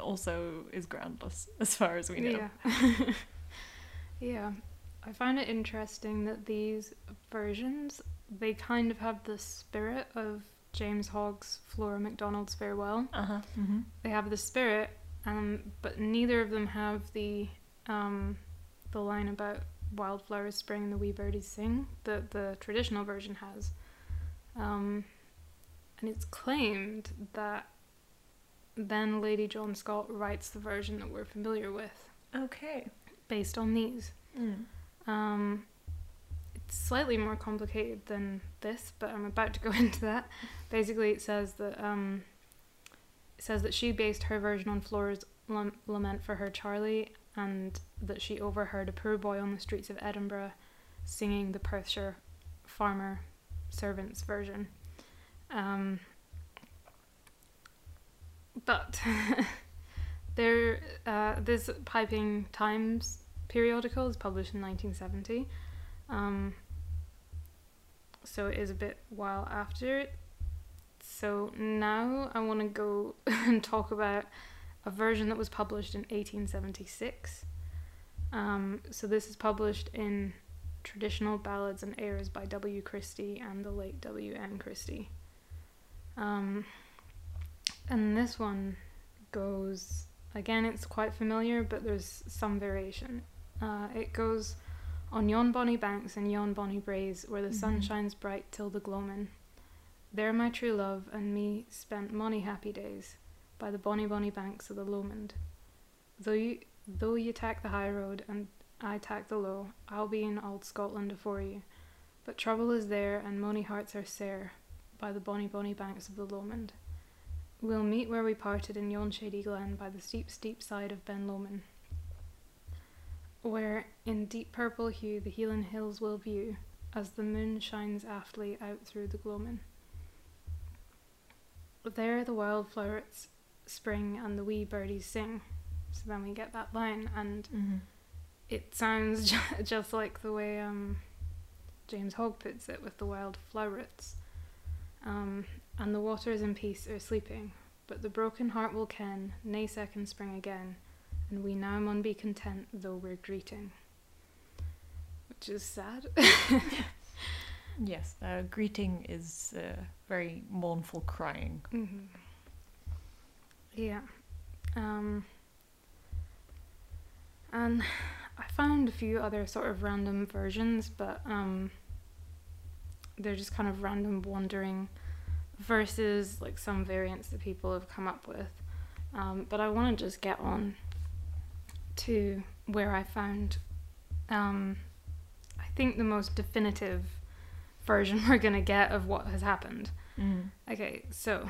Also is groundless as far as we know. Yeah. yeah. I find it interesting that these versions they kind of have the spirit of James Hogg's Flora MacDonald's Farewell. Uh-huh. Mm-hmm. They have the spirit, um, but neither of them have the um, the line about wildflowers spring and the wee birdies sing that the traditional version has. Um, and it's claimed that then Lady John Scott writes the version that we're familiar with Okay. based on these. Mm. Um, it's slightly more complicated than this, but I'm about to go into that. Basically, it says that um, it says that she based her version on Flora's lam- lament for her Charlie, and that she overheard a poor boy on the streets of Edinburgh singing the Perthshire farmer servants version. Um, but there, uh, this Piping Times periodical is published in 1970. Um, so it is a bit while after it. So now I want to go and talk about a version that was published in 1876. Um, so this is published in Traditional Ballads and Airs by W. Christie and the late W. N. Christie. Um, and this one goes again. It's quite familiar, but there's some variation. Uh, it goes on yon bonny banks and yon bonny braes, where the sun Mhm. shines bright till the gloamin'. There my true love and me spent mony happy days by the bonny bonny banks of the Lomond. Though you though you tak the high road and I tak the low. I'll be in old Scotland afore you. But trouble is there, and mony hearts are sair by the bonny bonny banks of the Lomond. We'll meet where we parted in yon shady glen by the steep steep side of Ben Lomond, where in deep purple hue the Heelan hills will view, as the moon shines aftly out through the gloamin'. There the wild flowers spring and the wee birdies sing. So then we get that line, and Mm-hmm. it sounds ju- just like the way um, James Hogg puts it with the wild flowrets. Um, and the waters in peace are sleeping, but the broken heart will ken, nae second spring again, and we now mun be content though we're greeting. Which is sad. Yes, uh, greeting is uh, very mournful crying. hmm Yeah. Um, and I found a few other sort of random versions, but um, they're just kind of random wandering verses, like some variants that people have come up with. Um, but I want to just get on to where I found, um, I think, the most definitive version we're going to get of what has happened. Mm. Okay, so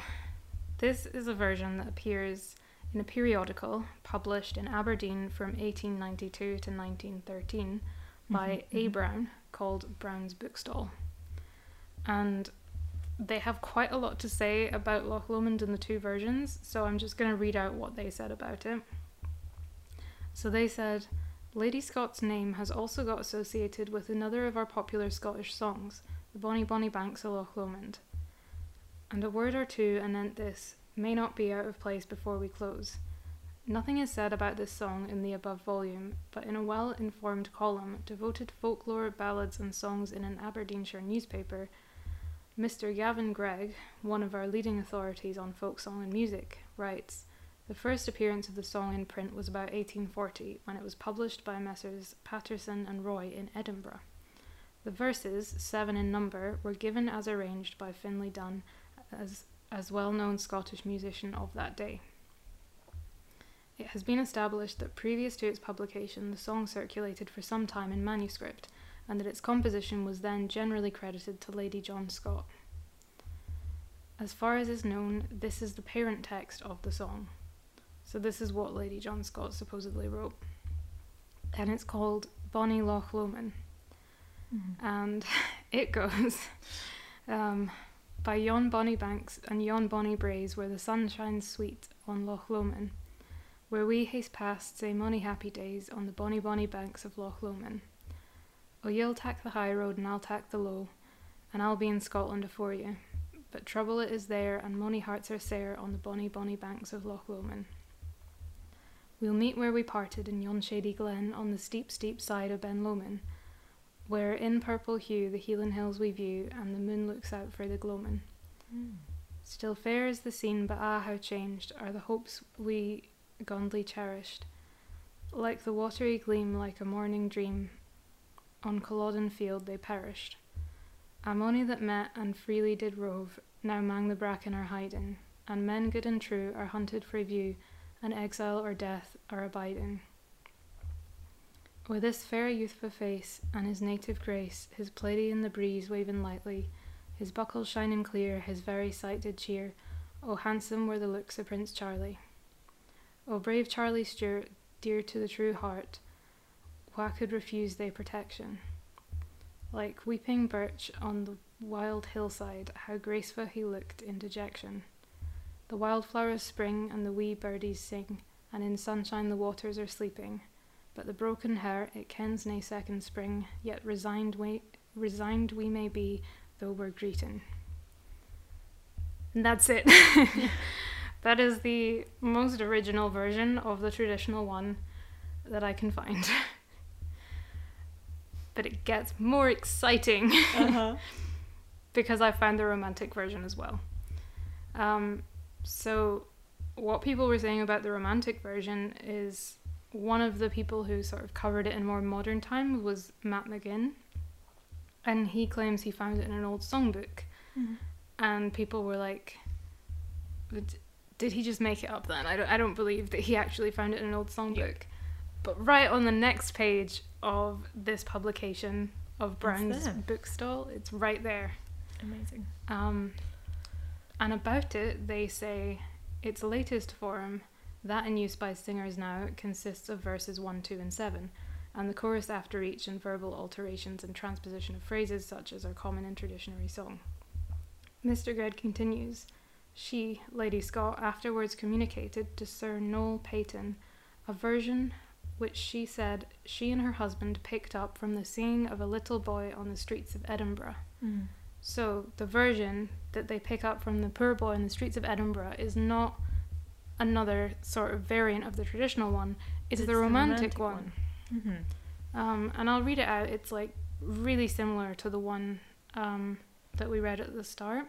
this is a version that appears in a periodical published in Aberdeen from 1892 to 1913 by Mhm, A. mhm. Brown called Brown's Bookstall. And they have quite a lot to say about Loch Lomond in the two versions, so I'm just going to read out what they said about it. So they said, Lady Scott's name has also got associated with another of our popular Scottish songs, the Bonnie Bonny Banks of Loch Lomond. And a word or two anent this may not be out of place before we close. Nothing is said about this song in the above volume, but in a well informed column devoted to folklore, ballads, and songs in an Aberdeenshire newspaper, Mr. Gavin Greig, one of our leading authorities on folk song and music, writes The first appearance of the song in print was about 1840, when it was published by Messrs. Paterson and Roy in Edinburgh. The verses, seven in number, were given as arranged by Finlay Dun, as, as well known Scottish musician of that day. It has been established that previous to its publication, the song circulated for some time in manuscript, and that its composition was then generally credited to Lady John Scott. As far as is known, this is the parent text of the song. So, this is what Lady John Scott supposedly wrote. And it's called Bonnie Loch Lomond Mhm. and it goes um, by yon bonny banks and yon bonny braes where the sun shines sweet on Loch Lomond, where we haste past sae mony happy days on the bonny bonny banks of Loch Lomond. Oh, you'll tak the high road and I'll tak the low, and I'll be in Scotland afore you. But trouble it is there, and mony hearts are sair on the bonny bonny banks of Loch Lomond. We'll meet where we parted in yon shady glen on the steep steep side of Ben Lomond where in purple hue the Heelan hills we view, and the moon looks out for the gloamin'. Mm. Still fair is the scene, but ah, how changed are the hopes we gondly cherished. Like the watery gleam, like a morning dream, on Culloden field they perished. Mony that met and freely did rove, now mang the bracken are hiding, and men good and true are hunted for view, and exile or death are abiding. With this fair youthful face and his native grace, his plaidy in the breeze waving lightly, his buckles shining clear, his very sight did cheer. Oh, handsome were the looks of Prince Charlie. Oh, brave Charlie Stuart, dear to the true heart, wha could refuse their protection? Like weeping birch on the wild hillside, how graceful he looked in dejection. The wildflowers spring and the wee birdies sing, and in sunshine the waters are sleeping. But the broken heart it kens nae second spring, yet resigned we resigned we may be, though we're greeting. And that's it. that is the most original version of the traditional one that I can find. but it gets more exciting Uh-huh. because I found the romantic version as well. Um, so, what people were saying about the romantic version is one of the people who sort of covered it in more modern times was Matt McGinn, and he claims he found it in an old songbook, Mhm. and people were like, "Did he just make it up then?" I don't, I don't believe that he actually found it in an old songbook. But right on the next page of this publication of Brown's bookstall, it's right there. Amazing. Um, and about it, they say its latest form, that in use by singers now, consists of verses 1, 2, and 7, and the chorus after each and verbal alterations and transposition of phrases such as are common in traditionary song. Mr. Greig continues She, Lady Scott, afterwards communicated to Sir Noel Paton a version which she said she and her husband picked up from the singing of a little boy on the streets of Edinburgh. Mm. So the version that they pick up from the poor boy in the streets of Edinburgh is not another sort of variant of the traditional one. It's, the romantic, one. Mm-hmm. Um, and I'll read it out. It's like really similar to the one um, that we read at the start.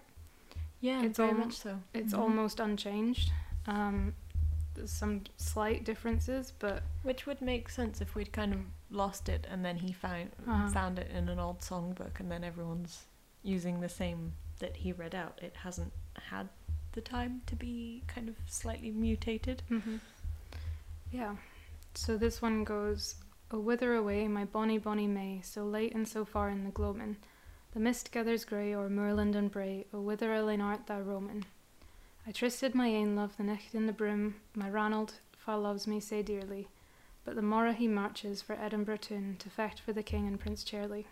Yeah, It's very much so. It's Mhm. almost unchanged. Um, there's some slight differences, but Which would make sense if we'd kind of lost it and then he found Uh-huh. found it in an old songbook and then everyone's using the same that he read out. It hasn't had the time to be kind of slightly mutated. Mm-hmm. Yeah. So this one goes, O wither away, my bonny bonny May, so late and so far in the gloamin'. The mist gathers grey o'er moorland and brae, O whither alone art thou roamin'? I trysted my ain love the nicht in the broom, my Ranald fa loves me sae dearly, but the morrow he marches for Edinburgh town to fecht for the king and Prince Charlie.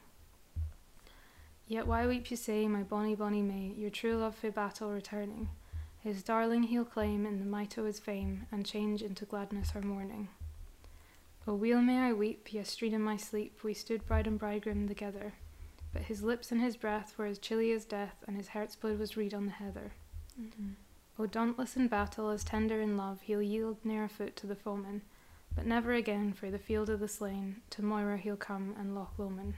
Yet why weep you say, my bonny bonny May, your true love for battle returning? His darling he'll claim in the might o' his fame, and change into gladness her mourning. O weel may I weep, yestreen in my sleep we stood bride and bridegroom together, but his lips and his breath were as chilly as death, and his heart's blood was reed on the heather. Mm-hmm. O dauntless in battle, as tender in love, he'll yield ne'er a foot to the foeman, but never again for the field of the slain, to Moira he'll come and Loch Lomond.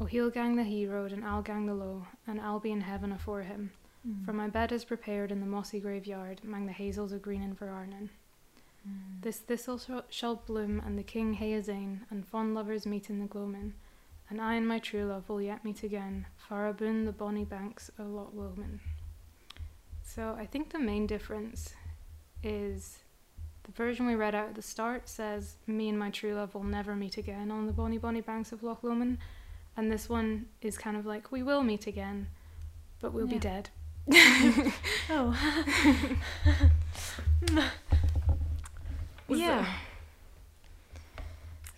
O he'll gang the high road, and I'll gang the low, and I'll be in heaven afore him. Mm. For my bed is prepared in the mossy graveyard, among the hazels of green Inverarnan. Mm. This thistle shall, bloom, and the king hae his ain, and fond lovers meet in the gloamin', and I and my true love will yet meet again, far aboon the bonny banks o' Loch Lomond. So I think the main difference is the version we read out at the start says, Me and my true love will never meet again on the bonny bonny banks of Loch Lomond, and this one is kind of like, We will meet again, but we'll be dead. Oh. yeah.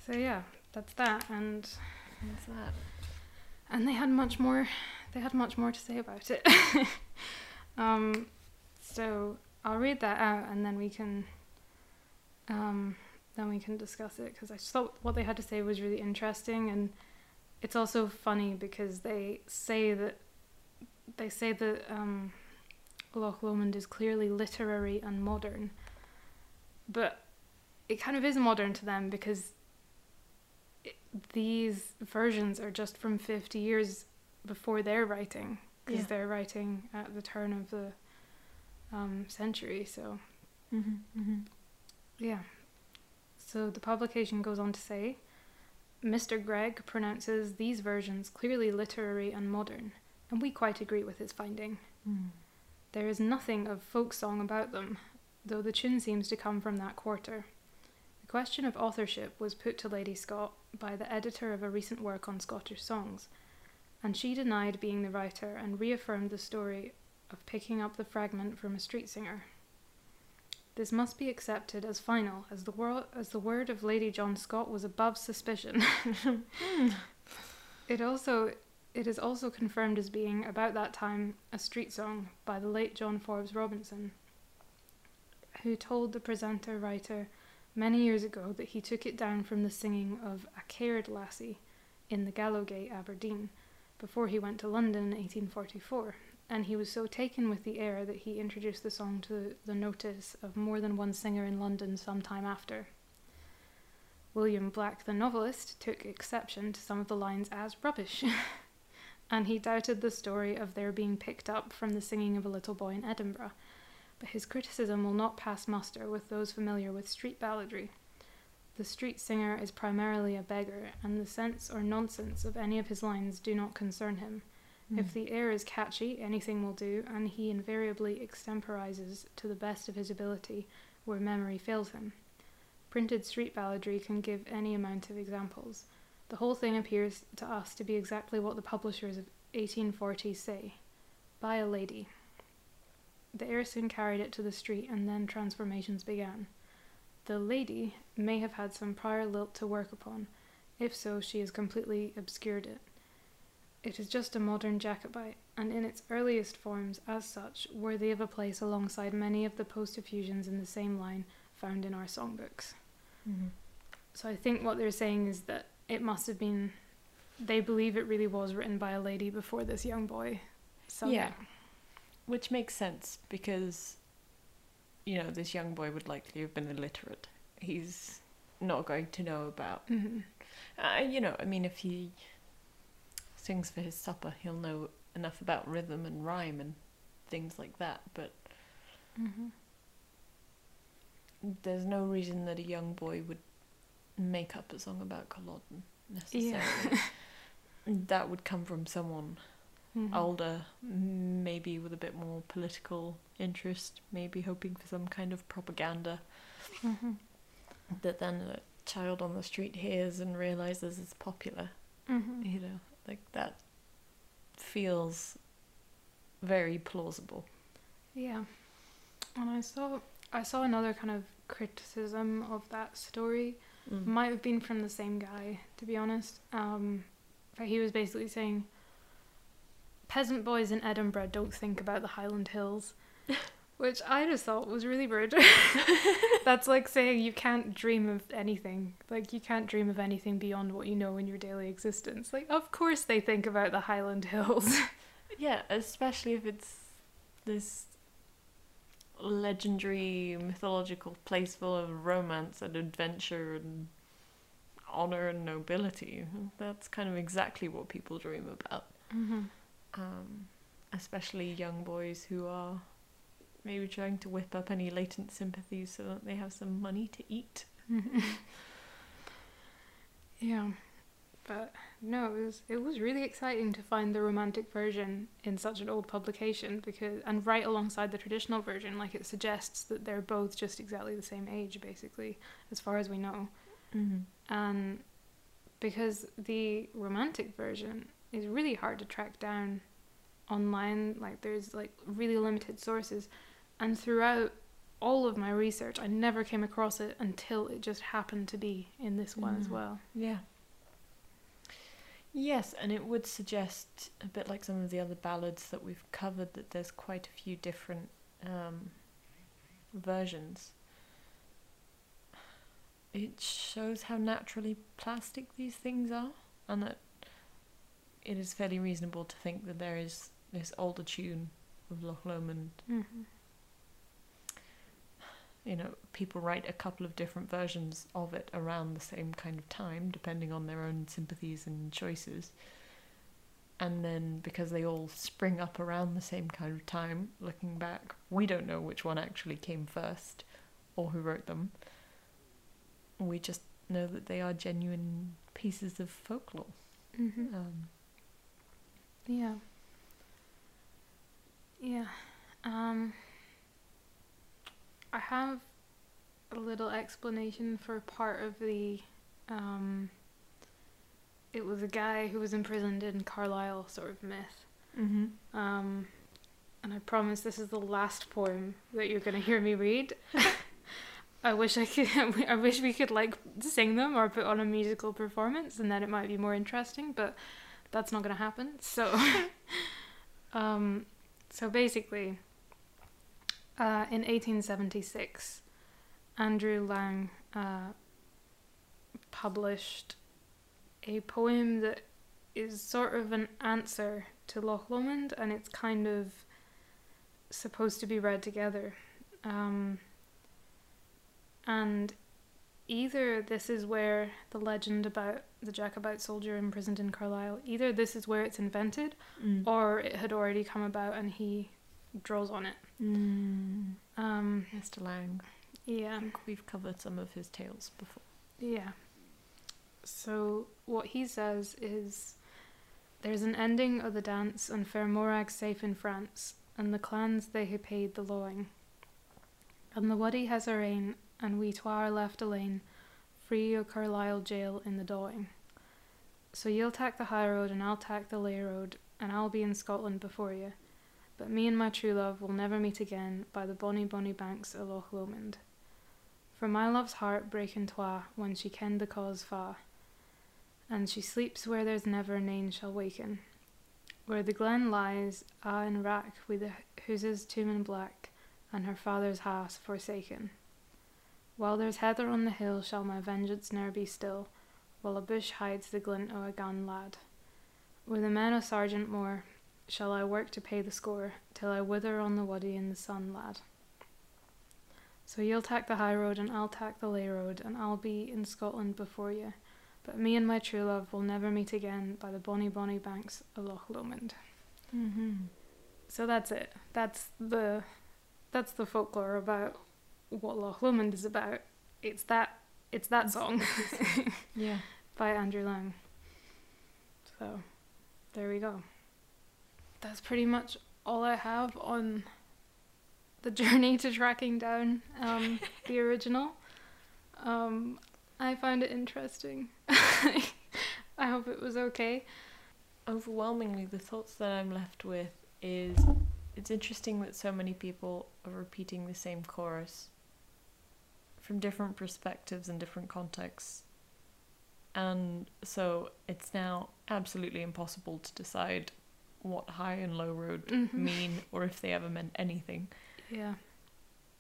So yeah, that's that, and What's that? and they had much more. They had much more to say about it. um, so I'll read that out, and then we can. Um, then we can discuss it because I just thought what they had to say was really interesting, and it's also funny because they say that they say that um, Loch Lomond is clearly literary and modern, but it kind of is modern to them because it, these versions are just from 50 years before their writing because Yeah. they're writing at the turn of the um, century so Mm-hmm. Mm-hmm. yeah so the publication goes on to say mr Greig pronounces these versions clearly literary and modern and we quite agree with his finding Mm. there is nothing of folk song about them, though the tune seems to come from that quarter. The question of authorship was put to Lady Scott by the editor of a recent work on Scottish songs, and she denied being the writer and reaffirmed the story of picking up the fragment from a street singer. This must be accepted as final, as the, wor- as the word of Lady John Scott was above suspicion. Hmm. It also it is also confirmed as being about that time a street song by the late John Forbes Robinson, who told the presenter writer many years ago that he took it down from the singing of A Caird Lassie in the Gallowgate, Aberdeen, before he went to London in 1844, and he was so taken with the air that he introduced the song to the notice of more than one singer in London some time after. William Black, the novelist, took exception to some of the lines as rubbish, and he doubted the story of their being picked up from the singing of a little boy in Edinburgh. But his criticism will not pass muster with those familiar with street balladry. The street singer is primarily a beggar, and the sense or nonsense of any of his lines do not concern him. Hmm. If the air is catchy, anything will do, and he invariably extemporizes to the best of his ability where memory fails him. Printed street balladry can give any amount of examples. The whole thing appears to us to be exactly what the publishers of 1840 say by a lady. The air soon carried it to the street, and then transformations began. The lady may have had some prior lilt to work upon. If so, she has completely obscured it. It is just a modern Jacobite, and in its earliest forms, as such, worthy of a place alongside many of the post effusions in the same line found in our songbooks. Mm-hmm. So I think what they're saying is that it must have been, they believe it really was written by a lady before this young boy. sung Yeah. Which makes sense because, you know, this young boy would likely have been illiterate. He's not going to know about. Mhm. Uh, you know, I mean, if he sings for his supper, he'll know enough about rhythm and rhyme and things like that. But Mhm. there's no reason that a young boy would make up a song about Culloden necessarily. that would come from someone Mhm. older, maybe with a bit more political interest, maybe hoping for some kind of propaganda Mhm. that then a child on the street hears and realizes is popular. Mhm. You know, like that feels very plausible. Yeah. And I saw I saw another kind of criticism of that story. Mm. Might have been from the same guy, to be honest. Um, but he was basically saying peasant boys in Edinburgh don't think about the Highland Hills. Which I just thought was really rude. That's like saying you can't dream of anything. Like you can't dream of anything beyond what you know in your daily existence. Like of course they think about the Highland Hills. Yeah, especially if it's this legendary mythological place full of romance and adventure and honor and nobility. That's kind of exactly what people dream about. mm-hmm. Um, especially young boys who are maybe trying to whip up any latent sympathies so that they have some money to eat. yeah, but no, it was it was really exciting to find the romantic version in such an old publication because and right alongside the traditional version, like it suggests that they're both just exactly the same age, basically, as far as we know, Mm-hmm. and because the romantic version is really hard to track down online, like there's like really limited sources, and throughout all of my research, I never came across it until it just happened to be in this one as Mm. well. Yeah. Yes, and it would suggest a bit like some of the other ballads that we've covered that there's quite a few different um, versions. It shows how naturally plastic these things are, and that it is fairly reasonable to think that there is this older tune of Loch Lomond Mm-hmm. you know, people write a couple of different versions of it around the same kind of time, depending on their own sympathies and choices. And then because they all spring up around the same kind of time, looking back, we don't know which one actually came first or who wrote them. We just know that they are genuine pieces of folklore. Mm-hmm. Um, Yeah. Yeah. Um I have a little explanation for part of the um it was a guy who was imprisoned in Carlisle sort of myth. mm-hmm. Um and I promise this is the last poem that you're going to hear me read. I wish I could I wish we could like sing them or put on a musical performance and then it might be more interesting, but that's not going to happen. So um so basically uh, in 1876 Andrew Lang uh, published a poem that is sort of an answer to Loch Lomond and it's kind of supposed to be read together. Um, and either this is where the legend about the Jacobite soldier imprisoned in Carlisle, either this is where it's invented Mm. or it had already come about and he draws on it. Mm. Um, Mr. Lang. I yeah. think we've covered some of his tales before. Yeah. So what he says is there's an ending of the dance and fair Morag safe in France, and the clans they hae paid the lawing. And the Waddy has a reign and we twa are left alane, free o' Carlisle jail in the dawing. So you'll tak the high road and I'll tak the lay road, and I'll be in Scotland before you. But me and my true love will never meet again by the bonny bonny banks o' Loch Lomond. For my love's heart brake in twa when she kenned the cause fa, and she sleeps where there's never nane shall waken, where the glen lies a in wrack wi' the houses tomb and black, and her father's house forsaken. While there's heather on the hill shall my vengeance ne'er be still, while a bush hides the glint o' a gun lad. With the men o' Sergeant Môr shall I work to pay the score, till I wither on the waddy in the sun, lad. So you'll tak the high road and I'll tak the lay road, and I'll be in Scotland before you. But me and my true love will never meet again by the bonny bonny banks of Loch Lomond. Mm-hmm. So that's it. That's the that's the folklore about what Loch Lomond is about. It's that it's that song Yeah. by Andrew Lang. So there we go. That's pretty much all I have on the journey to tracking down um, the original. Um, I found it interesting. I hope it was okay. Overwhelmingly, the thoughts that I'm left with is it's interesting that so many people are repeating the same chorus from different perspectives and different contexts. And so it's now absolutely impossible to decide what high and low road Mhm. mean or if they ever meant anything. Yeah.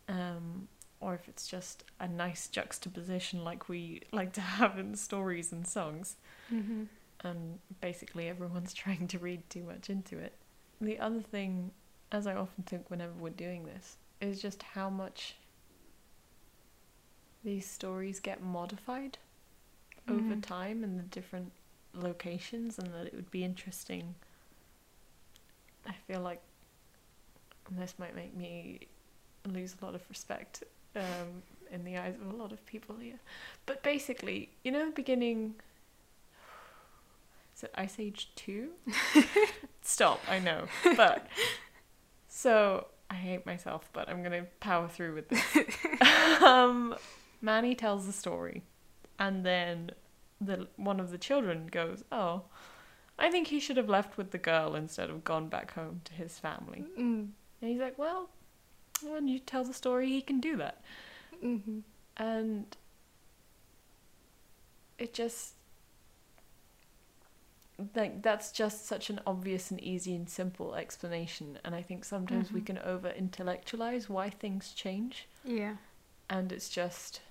um, or if it's just a nice juxtaposition like we like to have in stories and songs. Mm-hmm. And basically, everyone's trying to read too much into it. The other thing, as I often think whenever we're doing this, is just how much these stories get modified over Mhm. time in the different locations, and that it would be interesting. I feel like and this might make me lose a lot of respect um, in the eyes of a lot of people here. But basically, you know, the beginning. Is it Ice Age 2? Stop, I know. But. So, I hate myself, but I'm going to power through with this. um, Manny tells the story, and then the one of the children goes, Oh, I think he should have left with the girl instead of gone back home to his family. Mm. And he's like, Well, when you tell the story, he can do that. Mm-hmm. And it just like that's just such an obvious and easy and simple explanation and i think sometimes we Mhm. can over intellectualize why things change Yeah. and it's just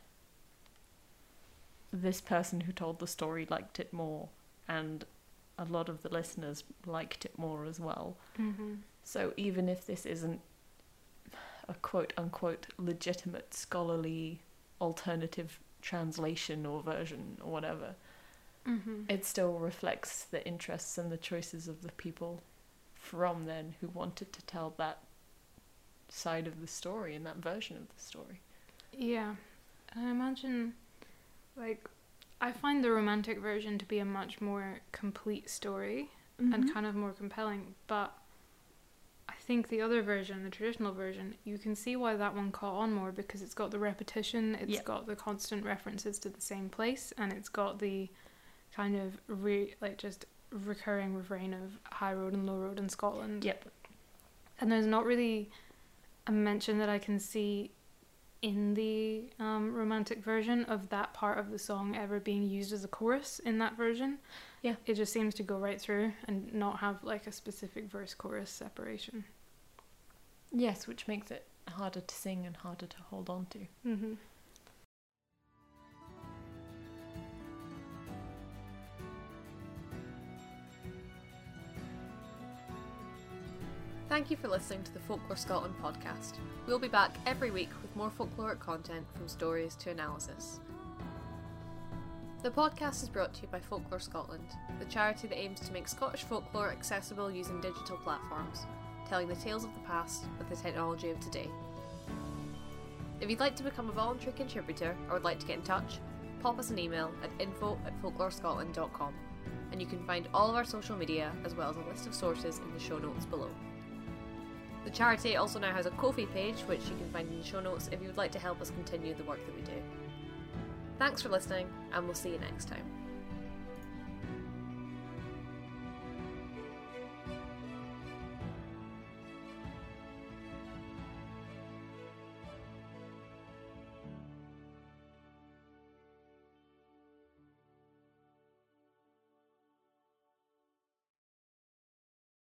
this person who told the story liked it more and a lot of the listeners liked it more as well Mm-hmm. so even if this isn't a quote unquote legitimate scholarly alternative translation or version or whatever, Mm-hmm. it still reflects the interests and the choices of the people from then who wanted to tell that side of the story and that version of the story. Yeah. I imagine, like, I find the romantic version to be a much more complete story and mm-hmm. kind of more compelling, but I think the other version, the traditional version, you can see why that one caught on more because it's got the repetition, It's Yeah. got the constant references to the same place, and it's got the kind of re- like just recurring refrain of high road and low road in Scotland. Yep. And there's not really a mention that I can see in the um, romantic version of that part of the song ever being used as a chorus in that version. Yeah. It just seems to go right through and not have like a specific verse chorus separation. Yes, which makes it harder to sing and harder to hold on to. Mm-hmm. Thank you for listening to the Folklore Scotland podcast. We'll be back every week with more folkloric content from stories to analysis. The podcast is brought to you by Folklore Scotland, the charity that aims to make Scottish folklore accessible using digital platforms, telling the tales of the past with the technology of today. If you'd like to become a voluntary contributor or would like to get in touch, pop us an email at info at folklorescotland.com and you can find all of our social media as well as a list of sources in the show notes below. The charity also now has a Ko-fi page, which you can find in the show notes if you would like to help us continue the work that we do. Thanks for listening, and we'll see you next time.